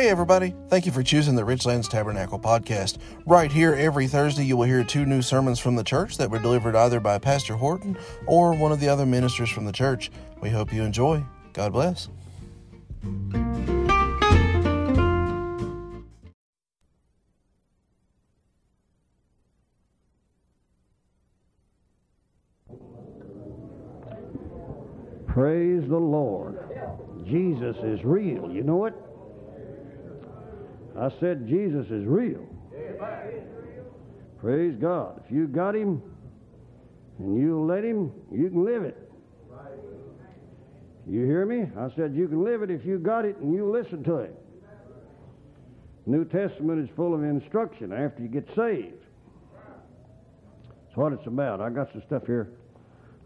Hey, everybody. Thank you for choosing the Richlands Tabernacle podcast. Right here, every Thursday, you will hear two new sermons from the church that were delivered either by Pastor Horton or one of the other ministers from the church. We hope you enjoy. God bless. Praise the Lord. Jesus is real. You know it? I said Jesus is real. Praise God. If you got him and you let him, you can live it. You hear me? I said you can live it if you got it and you listen to it. New Testament is full of instruction after you get saved. That's what it's about. I got some stuff here.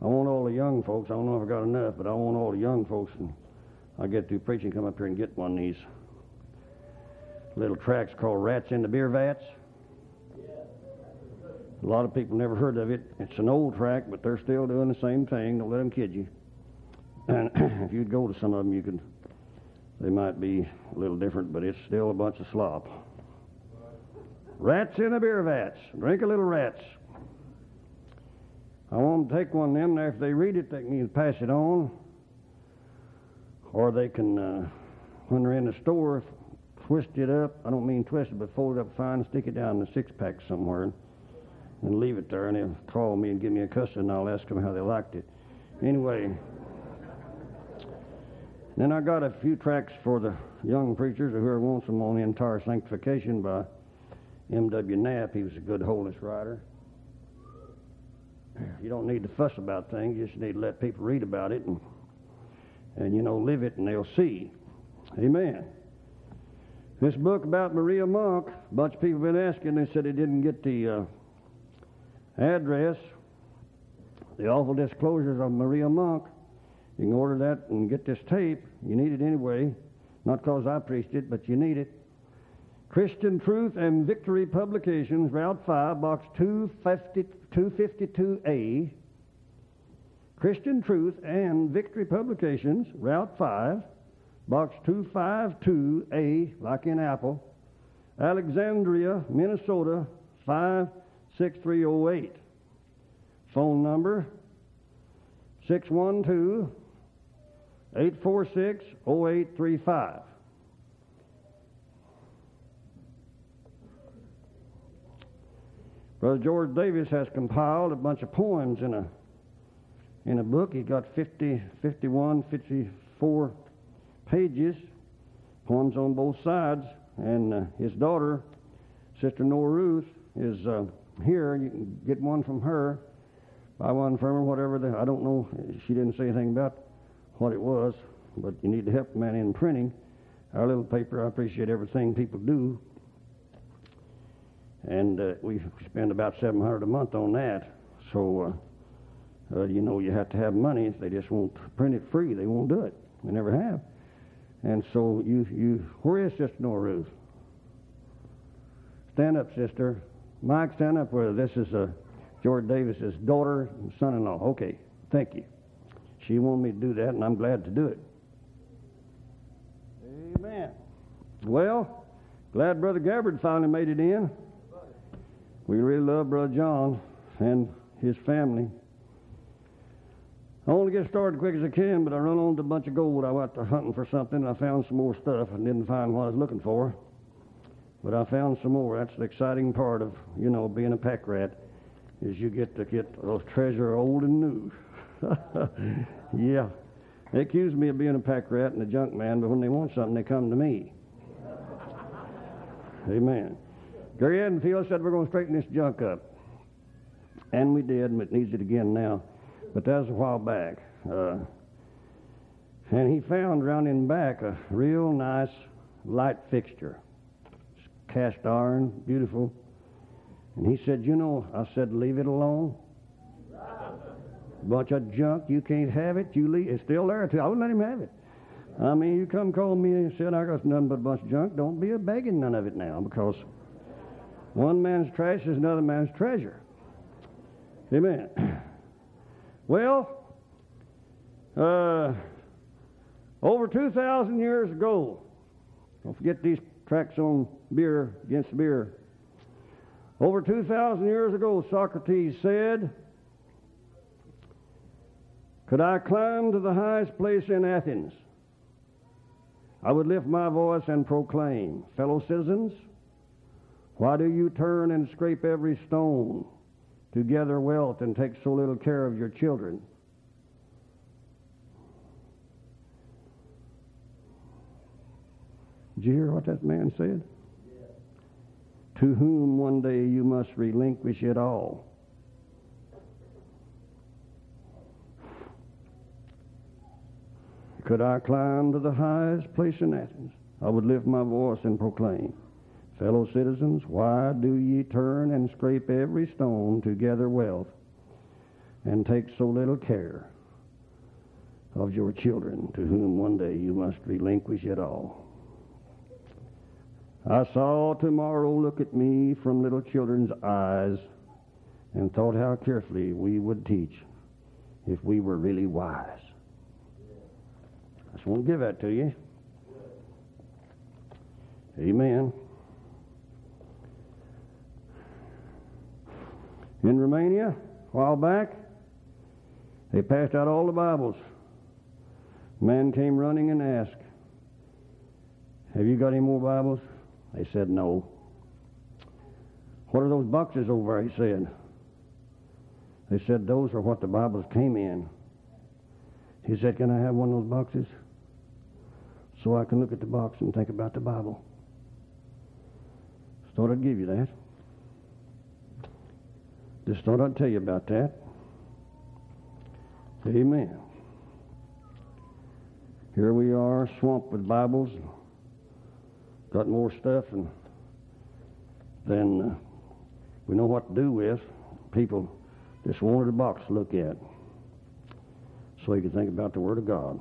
I want all the young folks. I don't know if I got enough, but I want all the young folks, and I get through preaching, come up here and get one of these little tracks called "Rats in the Beer Vats." A lot of people never heard of it. It's an old track, but they're still doing the same thing. Don't let them kid you. And if you'd go to some of them, you could. They might be a little different, but it's still a bunch of slop. Rats in the beer vats. Drink a little rats. I want to take one of them, and If they read it, they can pass it on, or they can, uh, when they're in the store, twist it up. I don't mean twist it, but fold it up fine stick it down in a six pack somewhere, and, leave it there. And they'll call me and give me a cuss, and I'll ask them how they liked it. Anyway, then I got a few tracts for the young preachers, whoever wants them on the entire sanctification by M.W. Knapp. He was a good holiness writer. You don't need to fuss about things. You just need to let people read about it and, and you know, live it and they'll see. Amen. This book about Maria Monk, a bunch of people have been asking. They said they didn't get the uh, address, the awful disclosures of Maria Monk. You can order that and get this tape. You need it anyway. Not because I preached it, but you need it. Christian Truth and Victory Publications, Route 5, Box 250, 252A. Christian Truth and Victory Publications, Route 5, Box 252A, like in Apple. Alexandria, Minnesota, 56308. Phone number 612 846 0835. Brother George Davis has compiled a bunch of poems in a in a book. He got 50, 51, 54 pages, poems on both sides, and uh, his daughter, Sister Nora Ruth, is uh, here. You can get one from her, buy one from her, whatever. The, I don't know. She didn't say anything about what it was, but you need to help the man in printing. Our little paper, I appreciate everything people do and uh, we spend about 700 a month on that. So, uh, uh, you know, you have to have money. They just won't print it free, they won't do it. They never have. And so, you, you, where is Sister Ruth? Stand up, sister. Mike, stand up. Where this is uh, George Davis's daughter and son-in-law. Okay, thank you. She wanted me to do that, and I'm glad to do it. Amen. Well, glad Brother Gabbard finally made it in. We really love Brother John and his family. I to get started quick as I can, but I run onto a bunch of gold. I went to hunting for something, and I found some more stuff and didn't find what I was looking for. But I found some more. That's the exciting part of, you know, being a pack rat, is you get to get those treasure old and new. yeah. They accuse me of being a pack rat and a junk man, but when they want something, they come to me. Amen. Gary Edenfield said we're going to straighten this junk up. And we did, and it needs it again now. But that was a while back. Uh, and he found around in back a real nice light fixture. it's Cast iron, beautiful. And he said, You know, I said, leave it alone. Bunch of junk, you can't have it. You leave it's still there too. I wouldn't let him have it. I mean, you come call me and said I got nothing but a bunch of junk. Don't be a begging none of it now because one man's trash is another man's treasure. Amen. Well, uh, over 2,000 years ago, Don't forget these tracks on beer against beer. Over 2,000 years ago, Socrates said, Could I climb to the highest place in Athens? I would lift my voice and proclaim, Fellow citizens, why do you turn and scrape every stone to gather wealth and take so little care of your children? Did you hear what that man said? To whom one day you must relinquish it all. Could I climb to the highest place in Athens, I would lift my voice and proclaim, Fellow citizens, why do ye turn and scrape every stone to gather wealth and take so little care of your children, to whom one day you must relinquish it all? I saw tomorrow look at me from little children's eyes and thought how carefully we would teach if we were really wise. I just want to give that to you. Amen. In Romania, a while back, they passed out all the Bibles. A man came running and asked, Have you got any more Bibles? They said, No. What are those boxes over? He said. They said, Those are what the Bibles came in. He said, Can I have one of those boxes? So I can look at the box and think about the Bible. Thought I'd give you that. Just thought I'd tell you about that. Amen. Here we are, swamped with Bibles. Got more stuff and than uh, we know what to do with. People just wanted a box to look at so you can think about the Word of God.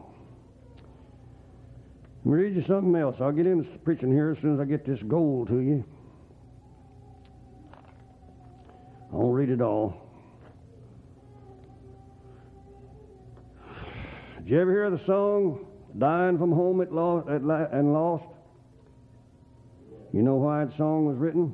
Let me read you something else. I'll get into preaching here as soon as I get this gold to you. I won't read it all. Did you ever hear the song "Dying from Home at Lost, at La- and Lost"? You know why that song was written?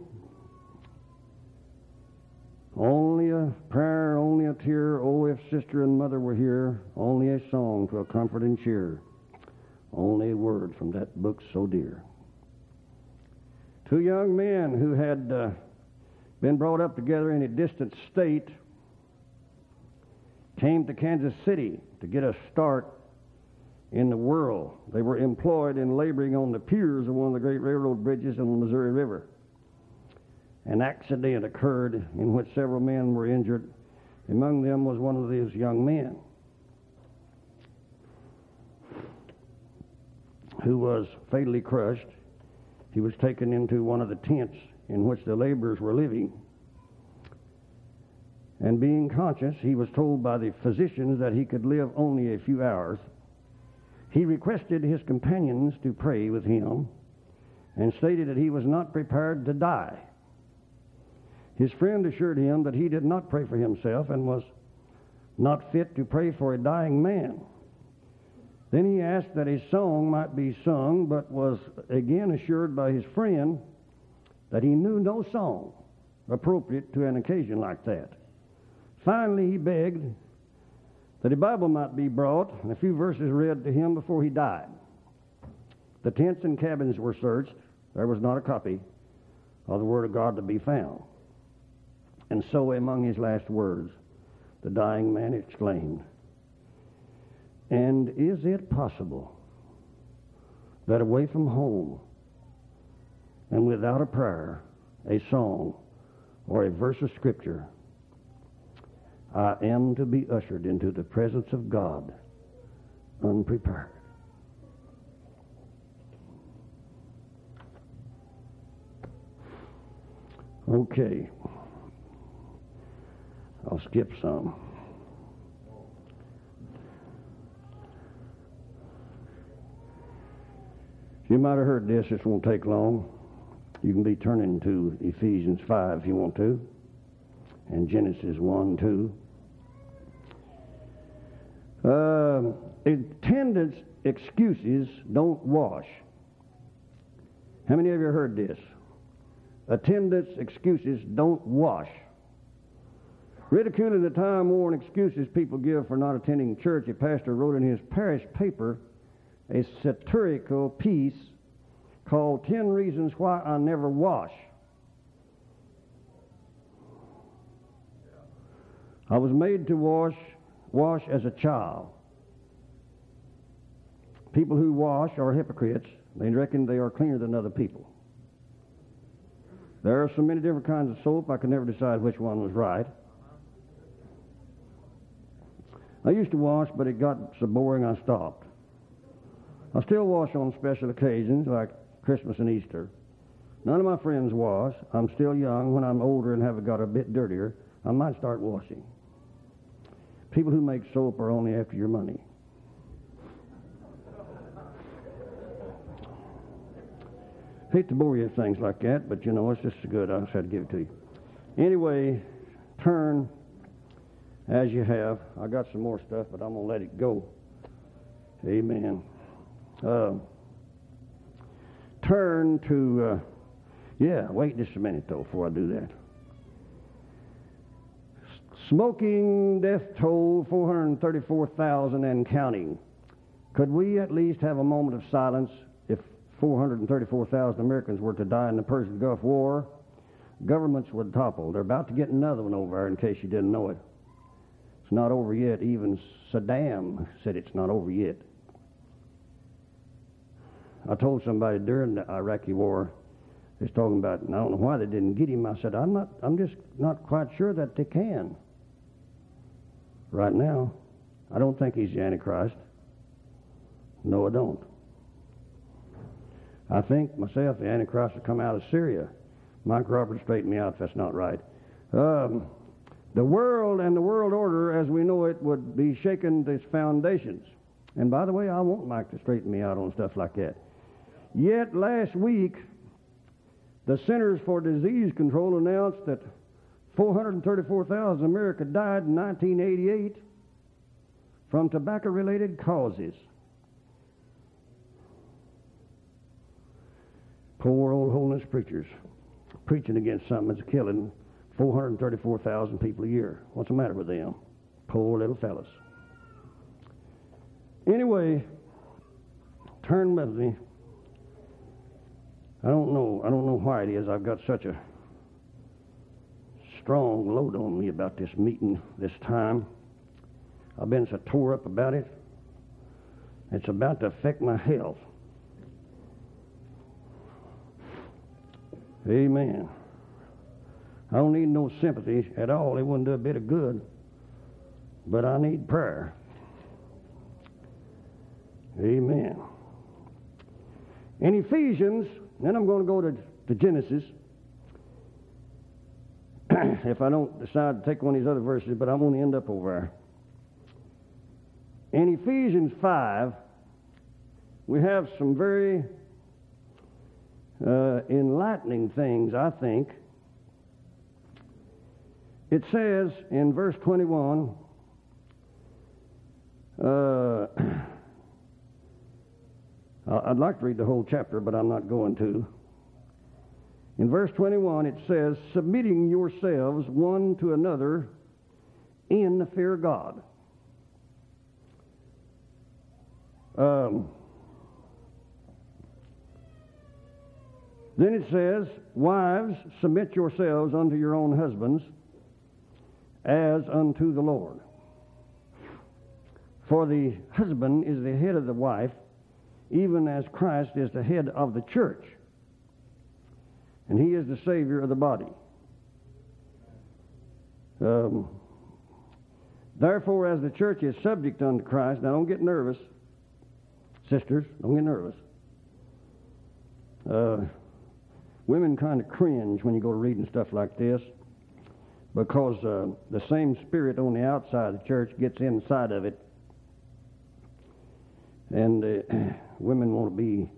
Only a prayer, only a tear. Oh, if sister and mother were here, only a song to a comfort and cheer. Only a word from that book so dear. Two young men who had uh, been brought up together in a distant state came to Kansas City to get a start in the world. They were employed in laboring on the piers of one of the great railroad bridges on the Missouri River. An accident occurred in which several men were injured. Among them was one of these young men who was fatally crushed. He was taken into one of the tents in which the laborers were living. And being conscious, he was told by the physicians that he could live only a few hours. He requested his companions to pray with him and stated that he was not prepared to die. His friend assured him that he did not pray for himself and was not fit to pray for a dying man. Then he asked that a song might be sung, but was again assured by his friend that he knew no song appropriate to an occasion like that. Finally, he begged that a Bible might be brought and a few verses read to him before he died. The tents and cabins were searched. There was not a copy of the Word of God to be found. And so, among his last words, the dying man exclaimed, And is it possible that away from home and without a prayer, a song, or a verse of Scripture, I am to be ushered into the presence of God unprepared. Okay. I'll skip some. You might have heard this. This won't take long. You can be turning to Ephesians 5 if you want to, and Genesis 1 2. Uh, attendance excuses don't wash. How many of you heard this? Attendance excuses don't wash. Ridiculing the time worn excuses people give for not attending church, a pastor wrote in his parish paper a satirical piece called 10 Reasons Why I Never Wash. I was made to wash wash as a child. People who wash are hypocrites. They reckon they are cleaner than other people. There are so many different kinds of soap, I could never decide which one was right. I used to wash, but it got so boring I stopped. I still wash on special occasions like Christmas and Easter. None of my friends wash. I'm still young. When I'm older and have got a bit dirtier, I might start washing. People who make soap are only after your money. Hate to bore you with things like that, but you know, it's just as good. I just had to give it to you. Anyway, turn as you have. I got some more stuff, but I'm going to let it go. Amen. Uh, turn to, uh, yeah, wait just a minute though before I do that. Smoking death toll 434,000 and counting. Could we at least have a moment of silence if 434,000 Americans were to die in the Persian Gulf War? Governments would topple. They're about to get another one over in case you didn't know it. It's not over yet. Even Saddam said it's not over yet. I told somebody during the Iraqi war, they was talking about, and I don't know why they didn't get him. I said, I'm not, I'm just not quite sure that they can. Right now, I don't think he's the Antichrist. No, I don't. I think myself the Antichrist will come out of Syria. Mike Roberts straightened me out if that's not right. Um, the world and the world order as we know it would be shaken to its foundations. And by the way, I want Mike to straighten me out on stuff like that. Yet last week, the Centers for Disease Control announced that 434,000 America died in 1988 from tobacco related causes. Poor old holiness preachers preaching against something that's killing 434,000 people a year. What's the matter with them? Poor little fellas. Anyway, turn with me. I don't know. I don't know why it is. I've got such a strong load on me about this meeting this time. I've been so tore up about it. It's about to affect my health. Amen. I don't need no sympathy at all. It wouldn't do a bit of good. But I need prayer. Amen. In Ephesians, then I'm going to go to, to Genesis. if I don't decide to take one of these other verses, but I'm going to end up over there. In Ephesians 5, we have some very uh, enlightening things, I think. It says in verse 21, uh, I'd like to read the whole chapter, but I'm not going to. In verse 21, it says, Submitting yourselves one to another in the fear of God. Um, then it says, Wives, submit yourselves unto your own husbands as unto the Lord. For the husband is the head of the wife, even as Christ is the head of the church, and he is the Savior of the body. Um, therefore, as the church is subject unto Christ, now don't get nervous, sisters, don't get nervous. Uh, women kind of cringe when you go to reading stuff like this because uh, the same spirit on the outside of the church gets inside of it. And uh, women want to be,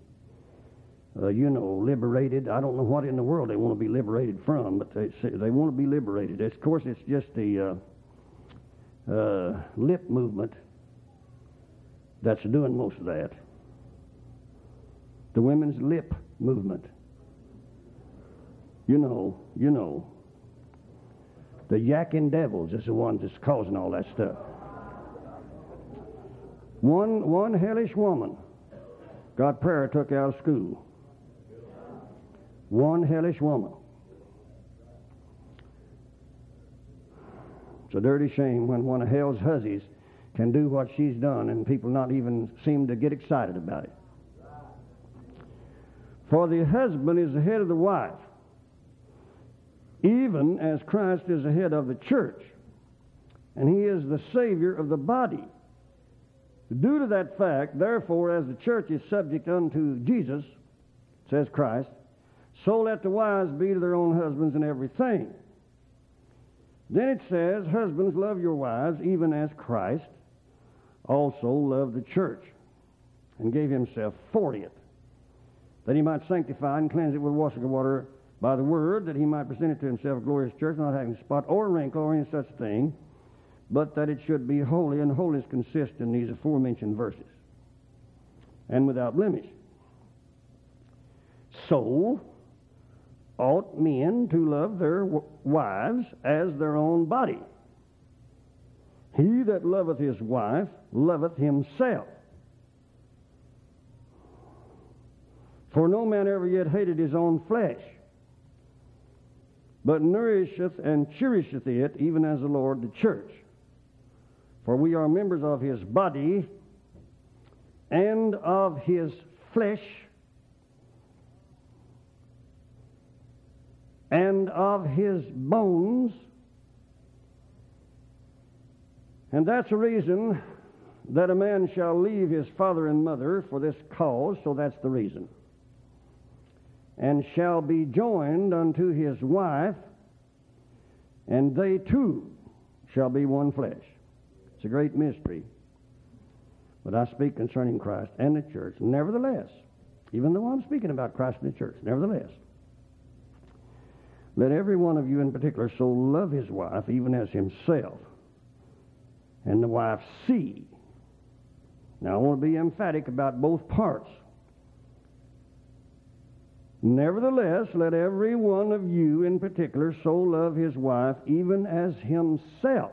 uh, you know, liberated. I don't know what in the world they want to be liberated from, but they they want to be liberated. Of course, it's just the uh, uh, lip movement that's doing most of that. The women's lip movement. You know, you know. The yakking devils is the ones that's causing all that stuff. One, one hellish woman got prayer took out of school. One hellish woman. It's a dirty shame when one of hell's hussies can do what she's done and people not even seem to get excited about it. For the husband is the head of the wife, even as Christ is the head of the church, and he is the Savior of the body. Due to that fact, therefore, as the church is subject unto Jesus, says Christ, so let the wives be to their own husbands in everything. Then it says, Husbands, love your wives, even as Christ also loved the church and gave himself for it, that he might sanctify and cleanse it with washing of water by the word, that he might present it to himself a glorious church, not having spot or wrinkle or any such thing, but that it should be holy, and holiness consists in these aforementioned verses, and without blemish. So, ought men to love their wives as their own body. He that loveth his wife loveth himself. For no man ever yet hated his own flesh, but nourisheth and cherisheth it, even as the Lord the church. For we are members of his body and of his flesh and of his bones. And that's the reason that a man shall leave his father and mother for this cause, so that's the reason. And shall be joined unto his wife, and they two shall be one flesh. It's a great mystery. But I speak concerning Christ and the church. Nevertheless, even though I'm speaking about Christ and the church, nevertheless, let every one of you in particular so love his wife even as himself, and the wife see. Now, I want to be emphatic about both parts. Nevertheless, let every one of you in particular so love his wife even as himself.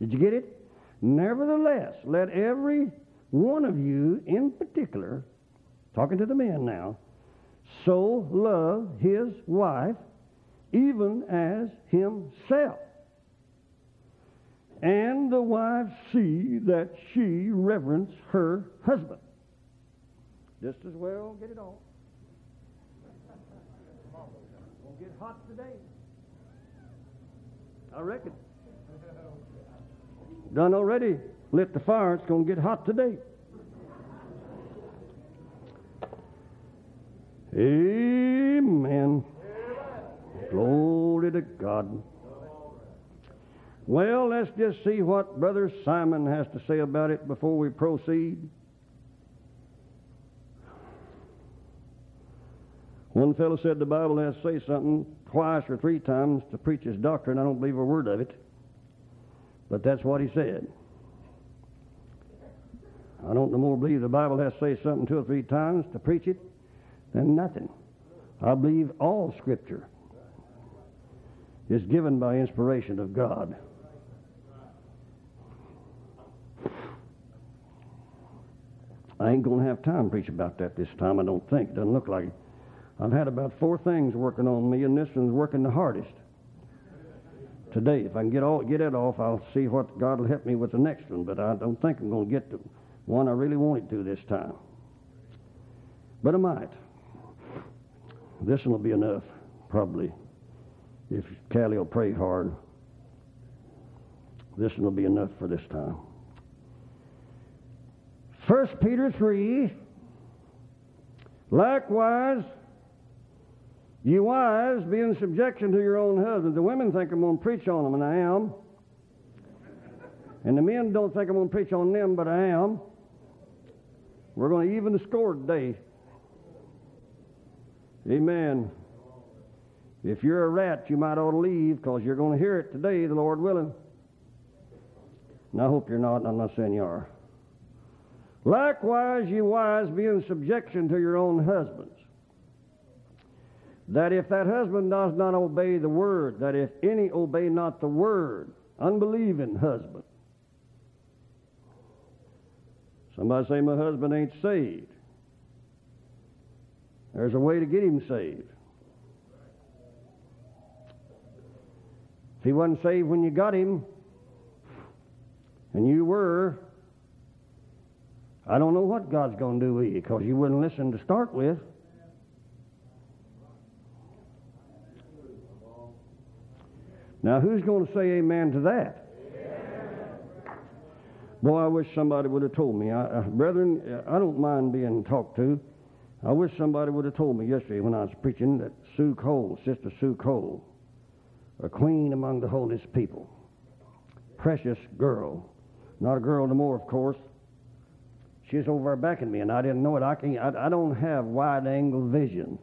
Did you get it? Nevertheless, let every one of you in particular, talking to the men now, so love his wife even as himself. And the wife see that she reverence her husband. Just as well get it all. Won't get hot today. I reckon. Done already. Lit the fire. It's going to get hot today. Amen. Glory to God. Well, let's just see what Brother Simon has to say about it before we proceed. One fellow said the Bible has to say something twice or three times to preach his doctrine. I don't believe a word of it. But that's what he said. I don't no more believe the Bible has to say something two or three times to preach it than nothing. I believe all Scripture is given by inspiration of God. I ain't going to have time to preach about that this time, I don't think. It doesn't look like it. I've had about four things working on me, and this one's working the hardest. Today, if I can get all get it off, I'll see what God will help me with the next one. But I don't think I'm going to get the one I really wanted to this time. But I might. This one will be enough, probably if Callie will pray hard, this one will be enough for this time. First Peter 3, likewise, you wives, be in subjection to your own husbands. The women think I'm going to preach on them, and I am. And the men don't think I'm going to preach on them, but I am. We're going to even the score today. Amen. If you're a rat, you might ought to leave because you're going to hear it today, the Lord willing. And I hope you're not, I'm not saying you are. Likewise, you wives, be in subjection to your own husbands, that if that husband does not obey the word, that if any obey not the word, unbelieving husband. Somebody say, My husband ain't saved. There's a way to get him saved. If he wasn't saved when you got him, and you were, I don't know what God's going to do with you because you wouldn't listen to start with. Now, who's going to say amen to that? Boy, I wish somebody would have told me. I, uh, brethren, I don't mind being talked to. I wish somebody would have told me yesterday when I was preaching that Sue Cole, Sister Sue Cole, a queen among the holiest people, precious girl, not a girl no more, of course. She's over there backing me, and I didn't know it. I can I, I don't have wide angle vision.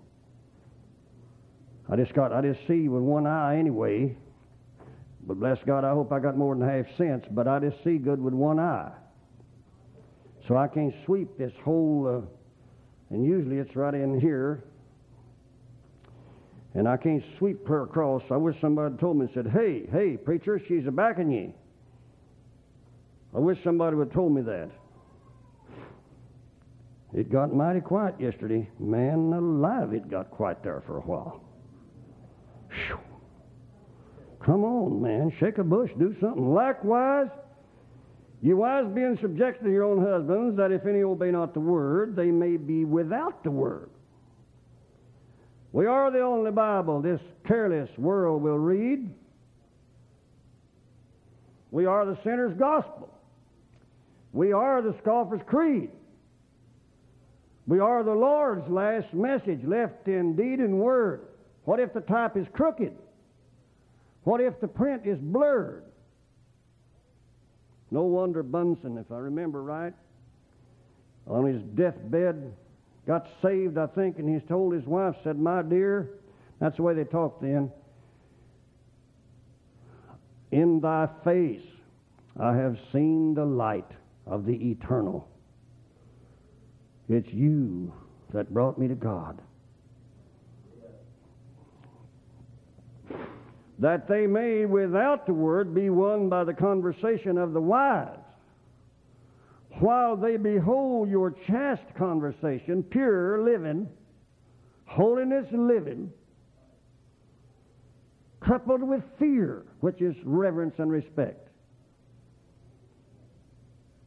I just got I just see with one eye anyway. But bless God, I hope I got more than half sense. But I just see good with one eye, so I can't sweep this whole. Uh, and usually it's right in here. And I can't sweep her across. I wish somebody had told me said, "Hey, hey, preacher, she's a backing ye." I wish somebody would have told me that. It got mighty quiet yesterday. Man alive, it got quiet there for a while. Whew. Come on, man. Shake a bush, do something. Likewise, you wives be in subjection to your own husbands, that if any obey not the word, they may be without the word. We are the only Bible this careless world will read. We are the sinner's gospel. We are the scoffer's creed. We are the Lord's last message, left in deed and word. What if the type is crooked? What if the print is blurred? No wonder Bunsen, if I remember right, on his deathbed, got saved, I think, and he's told his wife, said, My dear, that's the way they talk then, in thy face I have seen the light of the eternal. It's you that brought me to God. That they may, without the word, be won by the conversation of the wise, while they behold your chaste conversation, pure living, holiness living, coupled with fear, which is reverence and respect.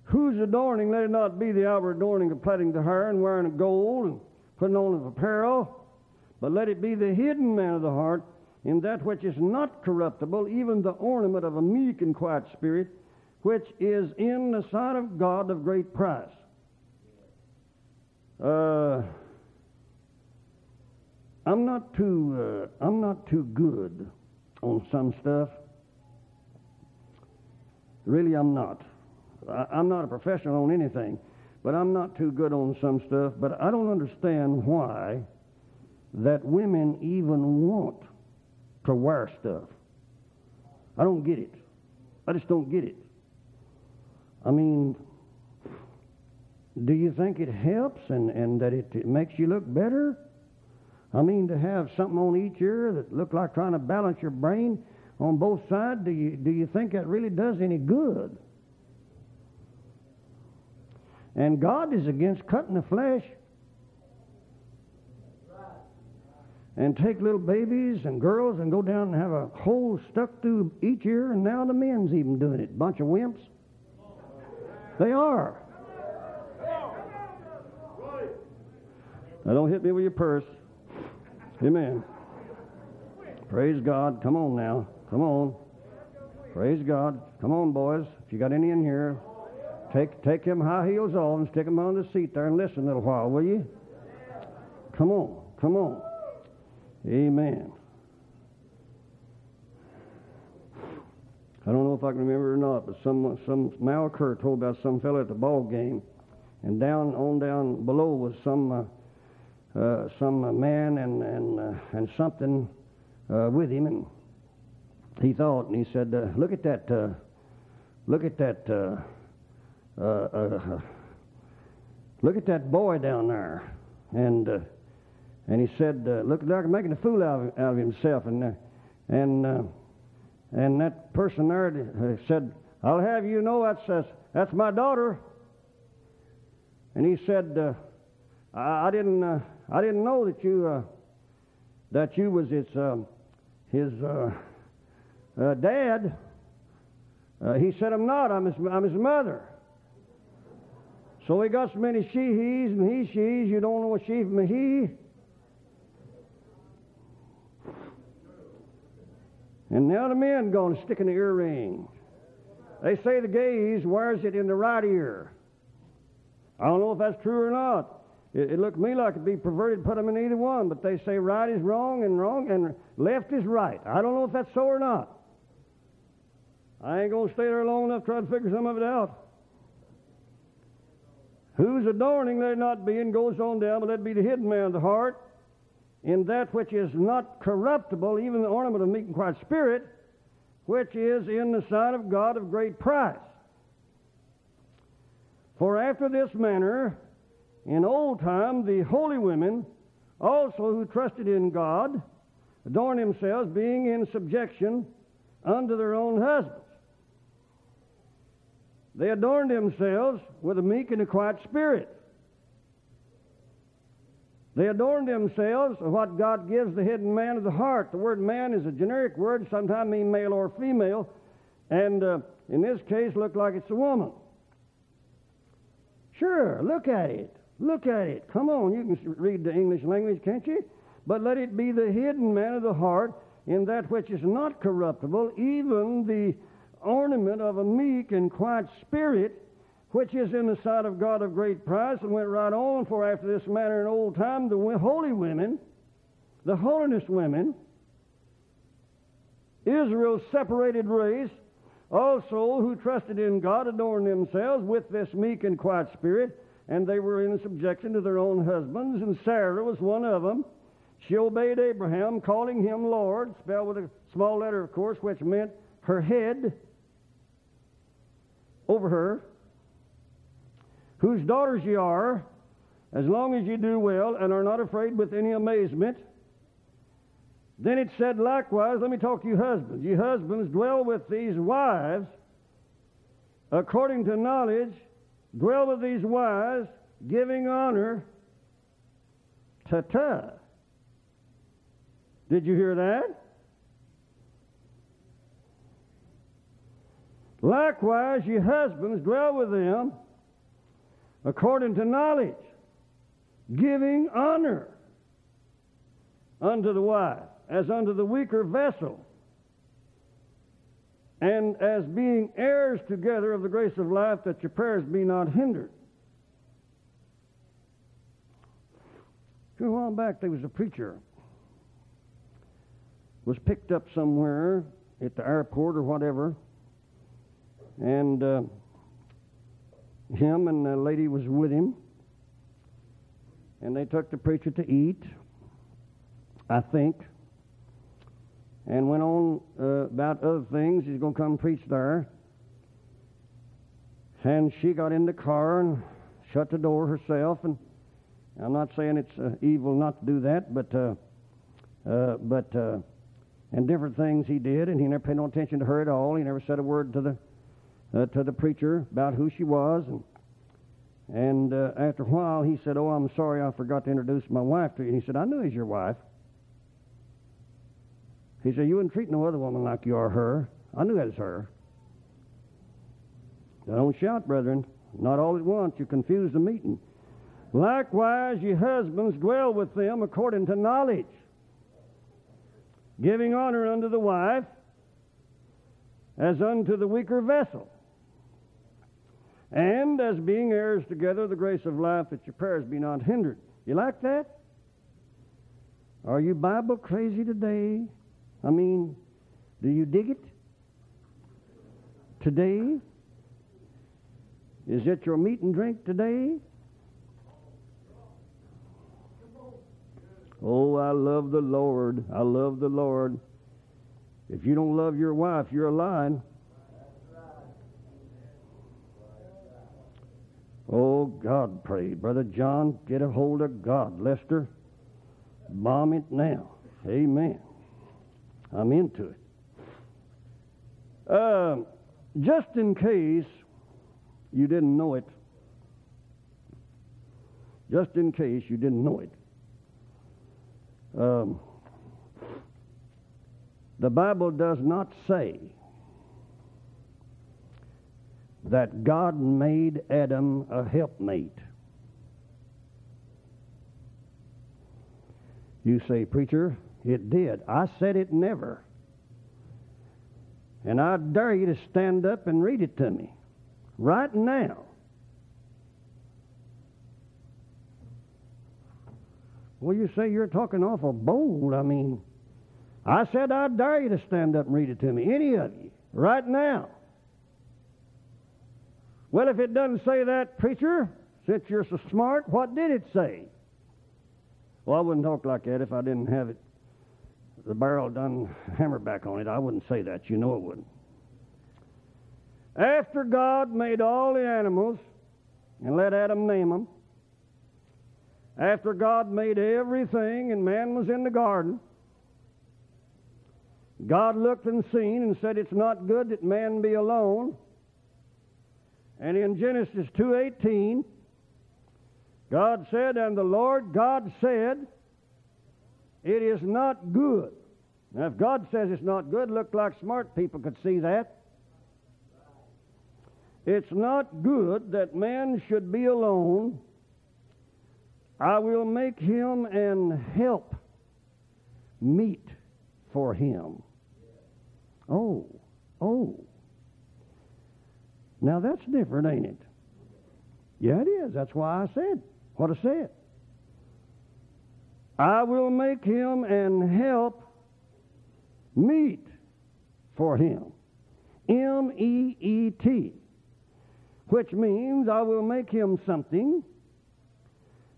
Whose adorning, let it not be the outward adorning of plaiting the hair and wearing of gold and putting on of apparel, but let it be the hidden man of the heart in that which is not corruptible, even the ornament of a meek and quiet spirit, which is in the sight of God of great price. Uh, I'm not too uh, I'm not too good on some stuff. Really, I'm not. I, I'm not a professional on anything, but I'm not too good on some stuff. But I don't understand why that women even want to wear stuff. I don't get it. I just don't get it. I mean, do you think it helps and, and that it, it makes you look better? I mean, to have something on each ear that look like trying to balance your brain on both sides, do you, do you think that really does any good? And God is against cutting the flesh. And take little babies and girls and go down and have a hole stuck through each ear, and now the men's even doing it. Bunch of wimps. They are. Now don't hit me with your purse. Amen. Praise God. Come on now. Come on. Praise God. Come on, boys. If you got any in here, take take them high heels off and stick them on the seat there and listen a little while, will you? Come on. Come on. Amen. I don't know if I can remember or not, but some some Mal Kerr told about some fellow at the ball game, and down on down below was some uh, uh, some man and and uh, and something uh, with him, and he thought, and he said, uh, "Look at that, uh, look at that, look at that boy down there," and and he said, uh, "Looked like making a fool out of, out of himself." And uh, and uh, and that person there uh, said, "I'll have you know that's that's, that's my daughter." And he said, uh, I, "I didn't uh, I didn't know that you uh, that you was his um, his uh, uh, dad." Uh, he said, "I'm not. I'm his I'm his mother." So we got so many she he's and he she's. You don't know a she from a he. And now the men going to stick in the earring. They say the gays wears it in the right ear. I don't know if that's true or not. It, it looked to me like it'd be perverted to put them in either one, but they say right is wrong and wrong and left is right. I don't know if that's so or not. I ain't going to stay there long enough to try to figure some of it out. Whose adorning there not being goes on down, but that'd be the hidden man of the heart, in that which is not corruptible, even the ornament of meek and quiet spirit, which is in the sight of God of great price. For after this manner, in old time, the holy women also who trusted in God adorned themselves, being in subjection unto their own husbands. They adorned themselves with a meek and a quiet spirit. They adorn themselves with what God gives the hidden man of the heart. The word man is a generic word, sometimes mean male or female, and uh, in this case, look like it's a woman. Sure, look at it. Look at it. Come on, you can read the English language, can't you? But let it be the hidden man of the heart in that which is not corruptible, even the ornament of a meek and quiet spirit, which is in the sight of God of great price, and went right on, for after this manner in old time, the holy women, the holiness women, Israel's separated race, also who trusted in God, adorned themselves with this meek and quiet spirit, and they were in subjection to their own husbands, and Sarah was one of them. She obeyed Abraham, calling him Lord, spelled with a small letter, of course, which meant her head over her, whose daughters ye are, as long as ye do well and are not afraid with any amazement. Then it said likewise, let me talk to you husbands. Ye husbands, dwell with these wives according to knowledge, dwell with these wives, giving honor. Ta ta. Did you hear that? Likewise, ye husbands, dwell with them according to knowledge, giving honor unto the wife, as unto the weaker vessel, and as being heirs together of the grace of life, that your prayers be not hindered. A while back, there was a preacher was picked up somewhere at the airport or whatever and uh, him and the lady was with him. And they took the preacher to eat, I think, and went on uh, about other things. He's going to come preach there. And she got in the car and shut the door herself. And I'm not saying it's uh, evil not to do that, but uh, uh but uh, and different things he did, and he never paid no attention to her at all. He never said a word to the uh, to the preacher about who she was. And, and uh, after a while, he said, Oh, I'm sorry, I forgot to introduce my wife to you. And he said, I knew he's your wife. He said, You wouldn't treat no other woman like you are her. I knew that was her. Don't shout, brethren. Not all at once. You confuse the meeting. Likewise, ye husbands, dwell with them according to knowledge, giving honor unto the wife as unto the weaker vessel and as being heirs together the grace of life, that your prayers be not hindered. You like that? Are you Bible crazy today? I mean, do you dig it? Today? Is it your meat and drink today? Oh, I love the Lord. I love the Lord. If you don't love your wife, you're a lying. Oh, God, pray. Brother John, get a hold of God, Lester. Bomb it now. Amen. I'm into it. Uh, just in case you didn't know it, just in case you didn't know it, um, the Bible does not say that God made Adam a helpmate. You say, Preacher, it did. I said it never. And I dare you to stand up and read it to me right now. Well, you say you're talking awful bold. I mean, I said I dare you to stand up and read it to me, any of you, right now. Well, if it doesn't say that, preacher, since you're so smart, what did it say? Well, I wouldn't talk like that if I didn't have it. The barrel done hammerback on it. I wouldn't say that. You know it wouldn't. After God made all the animals and let Adam name them, after God made everything and man was in the garden, God looked and seen and said, It's not good that man be alone. And in Genesis 2:18, God said, and the Lord God said, it is not good. Now, if God says it's not good, look like smart people could see that. It's not good that man should be alone. I will make him an help meet for him. Oh, oh. Now that's different, ain't it? Yeah, it is. That's why I said what I said. I will make him and help meet for him. M E E T. Which means I will make him something,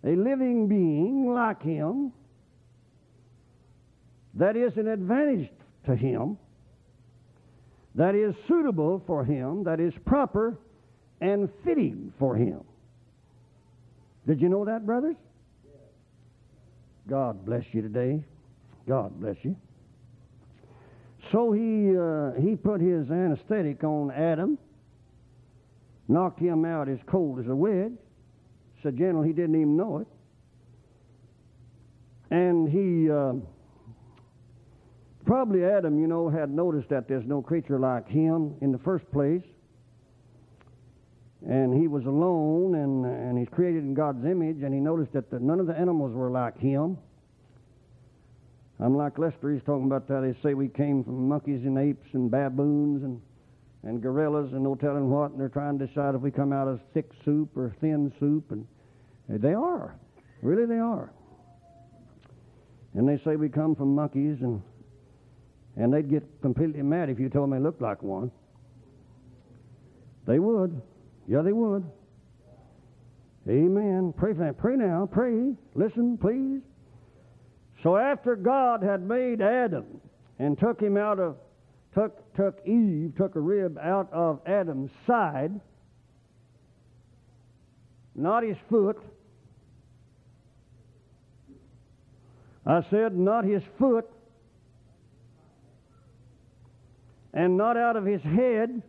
a living being like him, that is an advantage to him that is suitable for him, that is proper and fitting for him. Did you know that, brothers? God bless you today. God bless you. So he uh, he put his anesthetic on Adam, knocked him out as cold as a wedge. So gentle he didn't even know it. And he uh, Probably Adam, you know, had noticed that there's no creature like him in the first place. And he was alone, and, and he's created in God's image, and he noticed that the, none of the animals were like him. Unlike Lester, he's talking about that. They say we came from monkeys and apes and baboons and, and gorillas and no telling what, and they're trying to decide if we come out of thick soup or thin soup, and they are. Really, they are. And they say we come from monkeys and and they'd get completely mad if you told them they looked like one. They would. Yeah, they would. Amen. Pray for. Pray now. Pray. Listen, please. So after God had made Adam and took him out of, took, took Eve, took a rib out of Adam's side, not his foot. I said, not his foot, and not out of his head,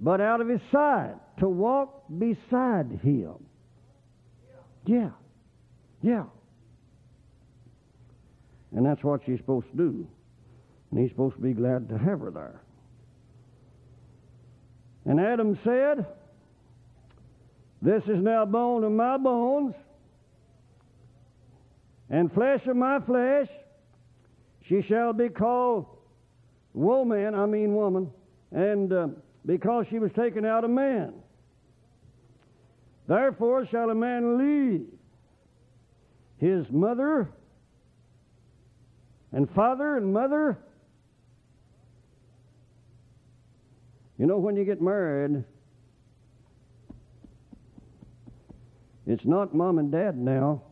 but out of his side, to walk beside him. Yeah, yeah. And that's what she's supposed to do. And he's supposed to be glad to have her there. And Adam said, This is now bone of my bones, and flesh of my flesh. She shall be called woman, I mean woman, and uh, because she was taken out of man. Therefore shall a man leave his mother and father and mother. You know, when you get married, it's not mom and dad now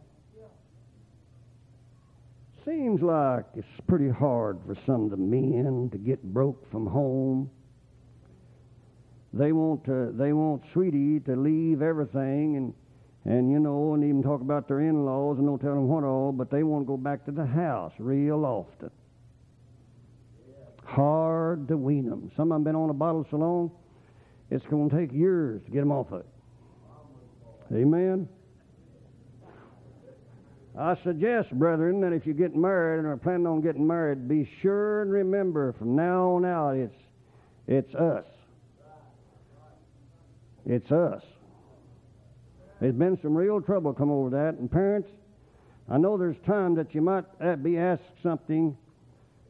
seems like it's pretty hard for some of the men to get broke from home. They want to, they want sweetie to leave everything and and you know, and even talk about their in-laws and don't tell them what all, but they want to go back to the house real often. Hard to wean them. Some of them been on a bottle so long, it's going to take years to get them off of it. Amen. I suggest, brethren, that if you get married and are planning on getting married, be sure and remember from now on out it's it's us. It's us. There's been some real trouble come over that, and parents, I know there's time that you might uh, be asked something,